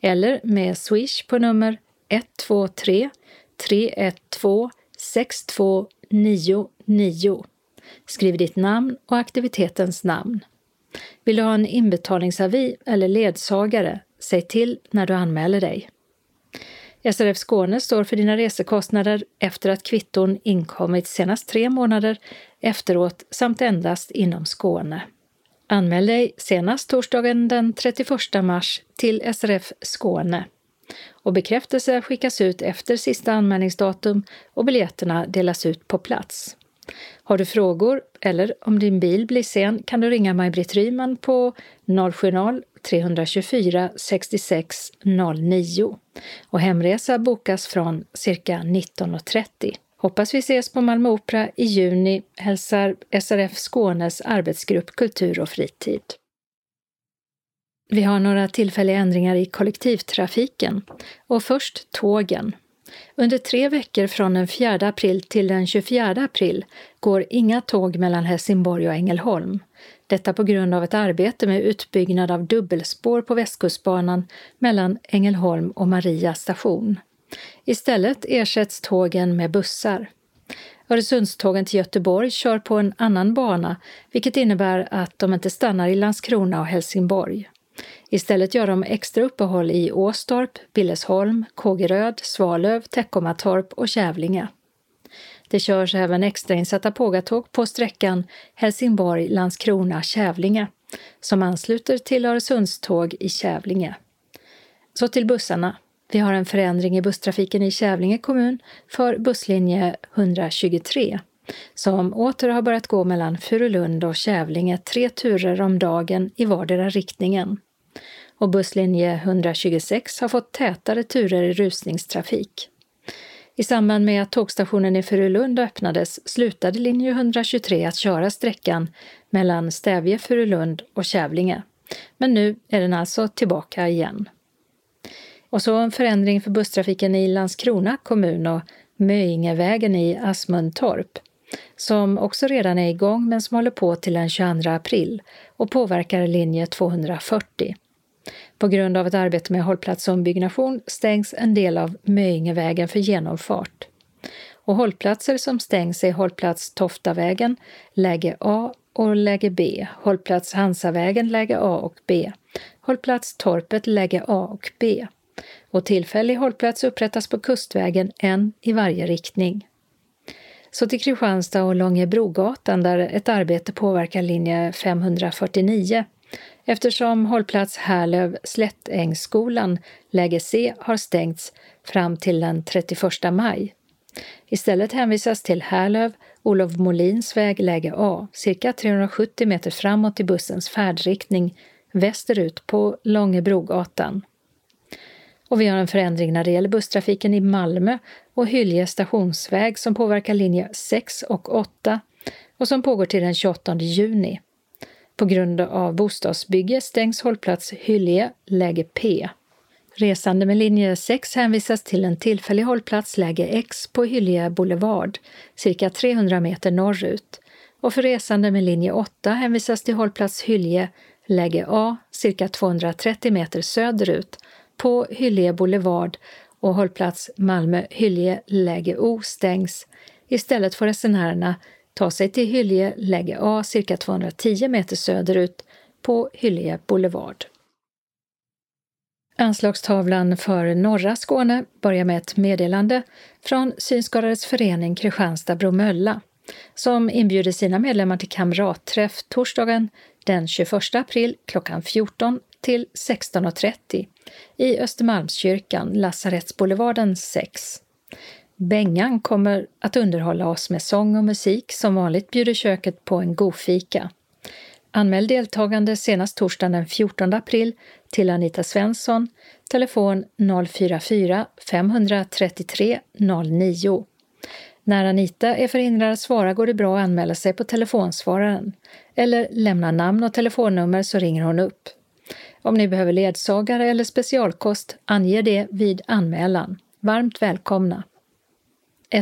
eller med swish på nummer 123 312 6299. Skriv ditt namn och aktivitetens namn. Vill du ha en inbetalningsavi eller ledsagare, säg till när du anmäler dig. SRF Skåne står för dina resekostnader efter att kvitton inkommit senast tre månader efteråt samt endast inom Skåne. Anmäl dig senast torsdagen den 31 mars till SRF Skåne. Och bekräftelse skickas ut efter sista anmälningsdatum och biljetterna delas ut på plats. Har du frågor eller om din bil blir sen kan du ringa Maj-Britt Ryman på 070-324 66 09 och hemresa bokas från cirka 19.30. Hoppas vi ses på Malmö Opera i juni, hälsar SRF Skånes arbetsgrupp Kultur och fritid. Vi har några tillfälliga ändringar i kollektivtrafiken och först tågen. Under tre veckor från den 4 april till den 24 april går inga tåg mellan Helsingborg och Ängelholm. Detta på grund av ett arbete med utbyggnad av dubbelspår på Västkustbanan mellan Ängelholm och Maria station. Istället ersätts tågen med bussar. Öresundstågen till Göteborg kör på en annan bana, vilket innebär att de inte stannar i Landskrona och Helsingborg. Istället gör de extra uppehåll i Åstorp, Billesholm, Kågeröd, Svalöv, Teckomatorp och Kävlinge. Det körs även extrainsatta pågatåg på sträckan Helsingborg-Landskrona-Kävlinge som ansluter till Öresundståg i Kävlinge. Så till bussarna. Vi har en förändring i busstrafiken i Kävlinge kommun för busslinje 123 som åter har börjat gå mellan Furulund och Kävlinge tre turer om dagen i vardera riktningen. Och busslinje 126 har fått tätare turer i rusningstrafik. I samband med att tågstationen i Furulund öppnades slutade linje 123 att köra sträckan mellan Stävje, Furulund och Kävlinge. Men nu är den alltså tillbaka igen. Och så en förändring för busstrafiken i Landskrona kommun och Möingevägen i Asmundtorp som också redan är igång men som håller på till den 22 april och påverkar linje 240. På grund av ett arbete med hållplatsombyggnation stängs en del av Möingevägen för genomfart. Och hållplatser som stängs är hållplats Toftavägen, läge A och läge B, hållplats Hansavägen, läge A och B, hållplats Torpet, läge A och B. Och tillfällig hållplats upprättas på Kustvägen, en i varje riktning. Så till Kristianstad och Långebrogatan där ett arbete påverkar linje 549 eftersom hållplats Härlöv Slättängsskolan, läge C, har stängts fram till den 31 maj. Istället hänvisas till Härlöv, Olof Molins väg, läge A, cirka 370 meter framåt i bussens färdriktning västerut på Långebrogatan. Och vi har en förändring när det gäller busstrafiken i Malmö och Hylje stationsväg som påverkar linje 6 och 8 och som pågår till den 28 juni. På grund av bostadsbygge stängs hållplats Hylje, läge P. Resande med linje 6 hänvisas till en tillfällig hållplats läge X på Hyllie Boulevard, cirka 300 meter norrut. Och för resande med linje 8 hänvisas till hållplats Hyllie, läge A, cirka 230 meter söderut, på Hyllie Boulevard och hållplats Malmö Hyllie, läge O stängs. Istället får resenärerna ta sig till Hyllie, läge A, cirka 210 meter söderut, på Hyllie Boulevard. Anslagstavlan för norra Skåne börjar med ett meddelande från Synskadades förening Kristianstad-Bromölla som inbjuder sina medlemmar till kamratträff torsdagen den 21 april klockan 14 till 16.30 i Östermalmskyrkan, Lasarettsboulevarden 6. Bengan kommer att underhålla oss med sång och musik. Som vanligt bjuder köket på en god fika. Anmäl deltagande senast torsdagen den 14 april till Anita Svensson, telefon 044 533 09. När Anita är förhindrad att svara går det bra att anmäla sig på telefonsvararen eller lämna namn och telefonnummer så ringer hon upp. Om ni behöver ledsagare eller specialkost, ange det vid anmälan. Varmt välkomna!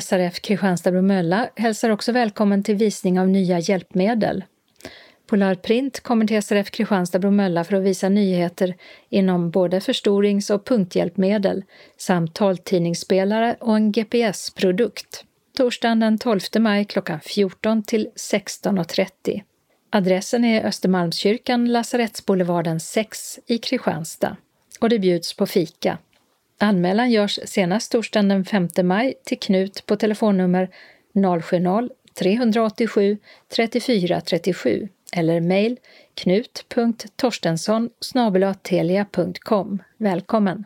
SRF Kristianstad-Bromölla hälsar också välkommen till visning av nya hjälpmedel. Polar Print kommer till SRF Kristianstad-Bromölla för att visa nyheter inom både förstorings och punkthjälpmedel samt taltidningsspelare och en GPS-produkt. Torsdagen den 12 maj klockan 14 till 16.30. Adressen är Östermalmskyrkan, Lasarettsboulevarden 6 i Kristianstad och det bjuds på fika. Anmälan görs senast torsdagen den 5 maj till Knut på telefonnummer 070-387 34 37 eller mejl knut.torstensson Välkommen!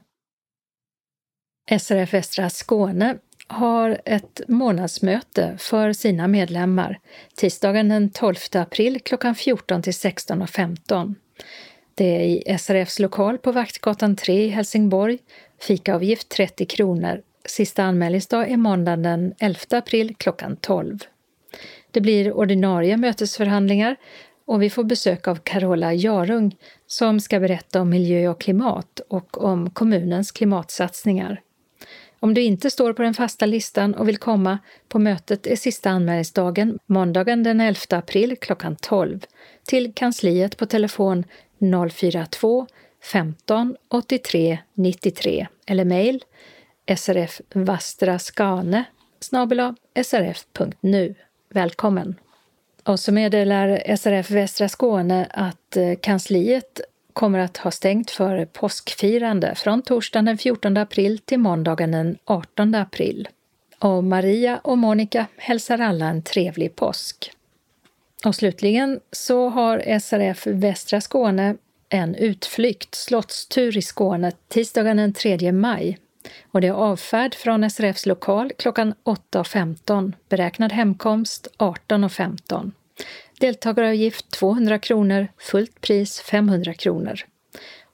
SRF Västra Skåne har ett månadsmöte för sina medlemmar tisdagen den 12 april klockan 14 till 16.15. Det är i SRFs lokal på Vaktgatan 3 i Helsingborg. Fikaavgift 30 kronor. Sista anmälningsdag är måndagen den 11 april klockan 12. Det blir ordinarie mötesförhandlingar och vi får besök av Carola Jarung som ska berätta om miljö och klimat och om kommunens klimatsatsningar. Om du inte står på den fasta listan och vill komma på mötet är sista anmälningsdagen måndagen den 11 april klockan 12 till kansliet på telefon 042 15 83 93 eller mejl srfvastraskane srf.nu. Välkommen! Och så meddelar SRF Västra Skåne att eh, kansliet kommer att ha stängt för påskfirande från torsdagen den 14 april till måndagen den 18 april. Och Maria och Monica hälsar alla en trevlig påsk. Och slutligen så har SRF Västra Skåne en utflykt, slottstur i Skåne, tisdagen den 3 maj. Och det är avfärd från SRFs lokal klockan 8.15, beräknad hemkomst 18.15. Deltagaravgift 200 kronor, fullt pris 500 kronor.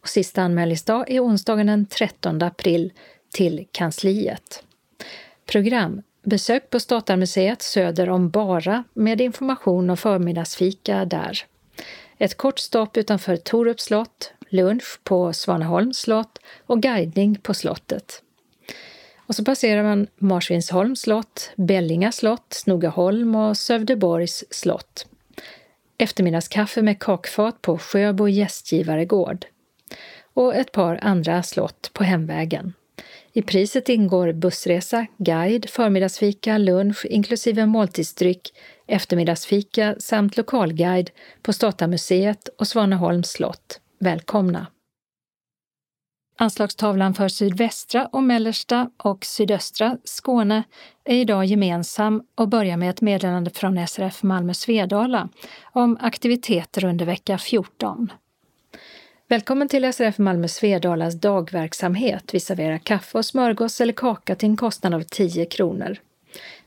Och sista anmälningsdag är onsdagen den 13 april till kansliet. Program Besök på Statarmuseet söder om Bara med information och förmiddagsfika där. Ett kort stopp utanför Torups slott, lunch på Svaneholms slott och guidning på slottet. Och så passerar man Marsvinsholms slott, Bellinga slott, Snogaholm och Sövdeborgs slott eftermiddagskaffe med kakfat på Sjöbo gästgivaregård och ett par andra slott på hemvägen. I priset ingår bussresa, guide, förmiddagsfika, lunch inklusive måltidsdryck, eftermiddagsfika samt lokalguide på Statamuseet och Svaneholms slott. Välkomna! Anslagstavlan för sydvästra och mellersta och sydöstra Skåne är idag gemensam och börjar med ett meddelande från SRF Malmö Svedala om aktiviteter under vecka 14. Välkommen till SRF Malmö Svedalas dagverksamhet. Vi serverar kaffe och smörgås eller kaka till en kostnad av 10 kronor.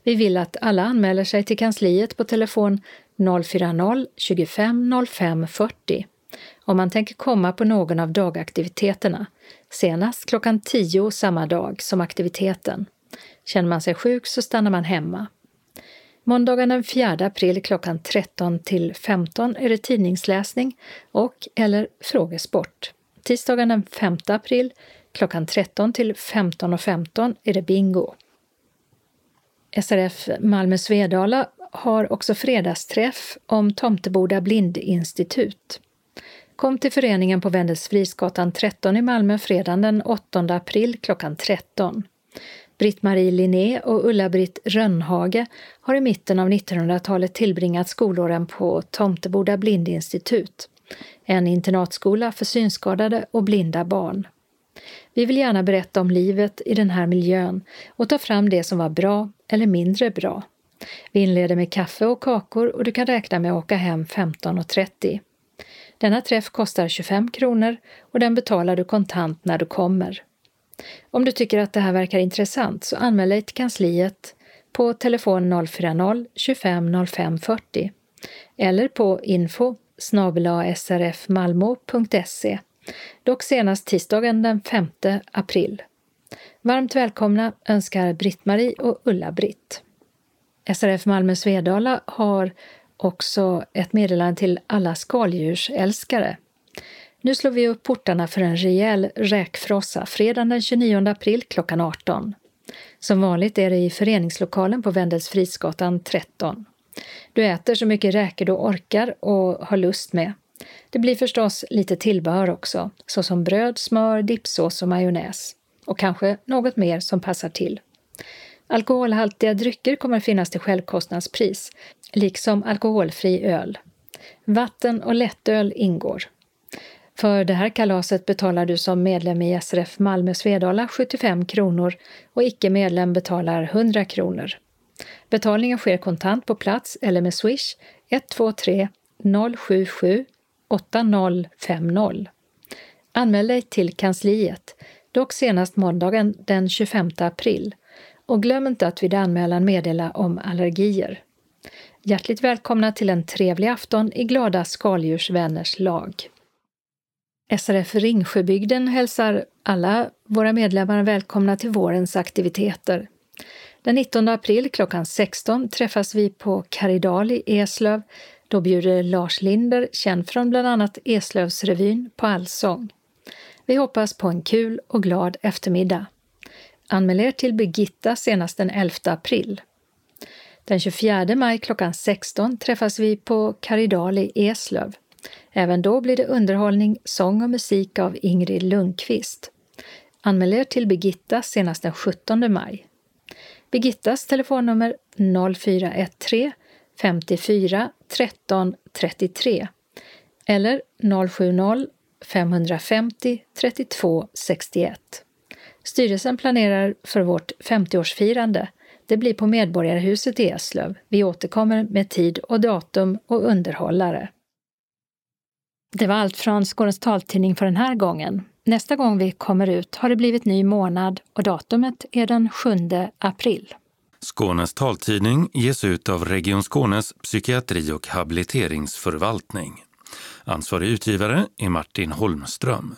Vi vill att alla anmäler sig till kansliet på telefon 040-25 05 40 Om man tänker komma på någon av dagaktiviteterna, senast klockan 10 samma dag som aktiviteten. Känner man sig sjuk så stannar man hemma. Måndagen den 4 april klockan 13 till 15 är det tidningsläsning och eller frågesport. Tisdagen den 5 april klockan 13 till 15.15 15 är det bingo. SRF Malmö Svedala har också fredagsträff om Tomteboda blindinstitut. Kom till föreningen på Wendelsfrisgatan 13 i Malmö fredagen den 8 april klockan 13. Britt-Marie Linné och Ulla-Britt Rönnhage har i mitten av 1900-talet tillbringat skolåren på Tomteboda blindinstitut, en internatskola för synskadade och blinda barn. Vi vill gärna berätta om livet i den här miljön och ta fram det som var bra eller mindre bra. Vi inleder med kaffe och kakor och du kan räkna med att åka hem 15.30. Denna träff kostar 25 kronor och den betalar du kontant när du kommer. Om du tycker att det här verkar intressant så anmäl dig till kansliet på telefon 040 25 05 40 eller på info srfmalmo.se dock senast tisdagen den 5 april. Varmt välkomna önskar Britt-Marie och Ulla-Britt. SRF Malmö Svedala har också ett meddelande till alla skaldjursälskare. Nu slår vi upp portarna för en rejäl räkfrossa fredagen den 29 april klockan 18. Som vanligt är det i föreningslokalen på Wendelsfrisgatan 13. Du äter så mycket räkor du orkar och har lust med. Det blir förstås lite tillbehör också, såsom bröd, smör, dippsås och majonnäs. Och kanske något mer som passar till. Alkoholhaltiga drycker kommer att finnas till självkostnadspris, liksom alkoholfri öl. Vatten och lättöl ingår. För det här kalaset betalar du som medlem i SRF Malmö Svedala 75 kronor och icke-medlem betalar 100 kronor. Betalningen sker kontant på plats eller med Swish 123 077 8050. Anmäl dig till kansliet, dock senast måndagen den 25 april. Och glöm inte att vid anmälan meddela om allergier. Hjärtligt välkomna till en trevlig afton i glada skaldjursvänners lag. SRF Ringsjöbygden hälsar alla våra medlemmar välkomna till vårens aktiviteter. Den 19 april klockan 16 träffas vi på Karidal i Eslöv. Då bjuder Lars Linder, känd från bland annat Eslövsrevyn, på allsång. Vi hoppas på en kul och glad eftermiddag. Anmäl er till Birgitta senast den 11 april. Den 24 maj klockan 16 träffas vi på Karidal i Eslöv. Även då blir det underhållning, sång och musik av Ingrid Lundqvist. Anmäl er till Birgitta senast den 17 maj. Birgittas telefonnummer 0413 54 13 33 eller 070 550 32 61. Styrelsen planerar för vårt 50-årsfirande. Det blir på Medborgarhuset i Eslöv. Vi återkommer med tid och datum och underhållare. Det var allt från Skånes taltidning för den här gången. Nästa gång vi kommer ut har det blivit ny månad och datumet är den 7 april. Skånes taltidning ges ut av Region Skånes psykiatri och habiliteringsförvaltning. Ansvarig utgivare är Martin Holmström.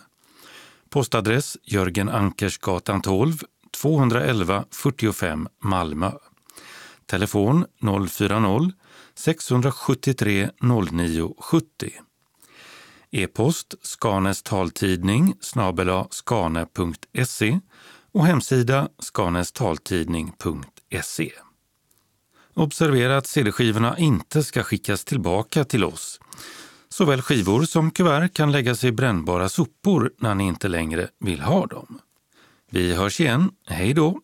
Postadress Jörgen Ankersgatan 12, 211 45 Malmö. Telefon 040-673 0970. E-post Skanes taltidning snabela skane.se och hemsida skanestaltidning.se. Observera att CD-skivorna inte ska skickas tillbaka till oss. Såväl skivor som kuvert kan läggas i brännbara sopor när ni inte längre vill ha dem. Vi hörs igen. Hej då!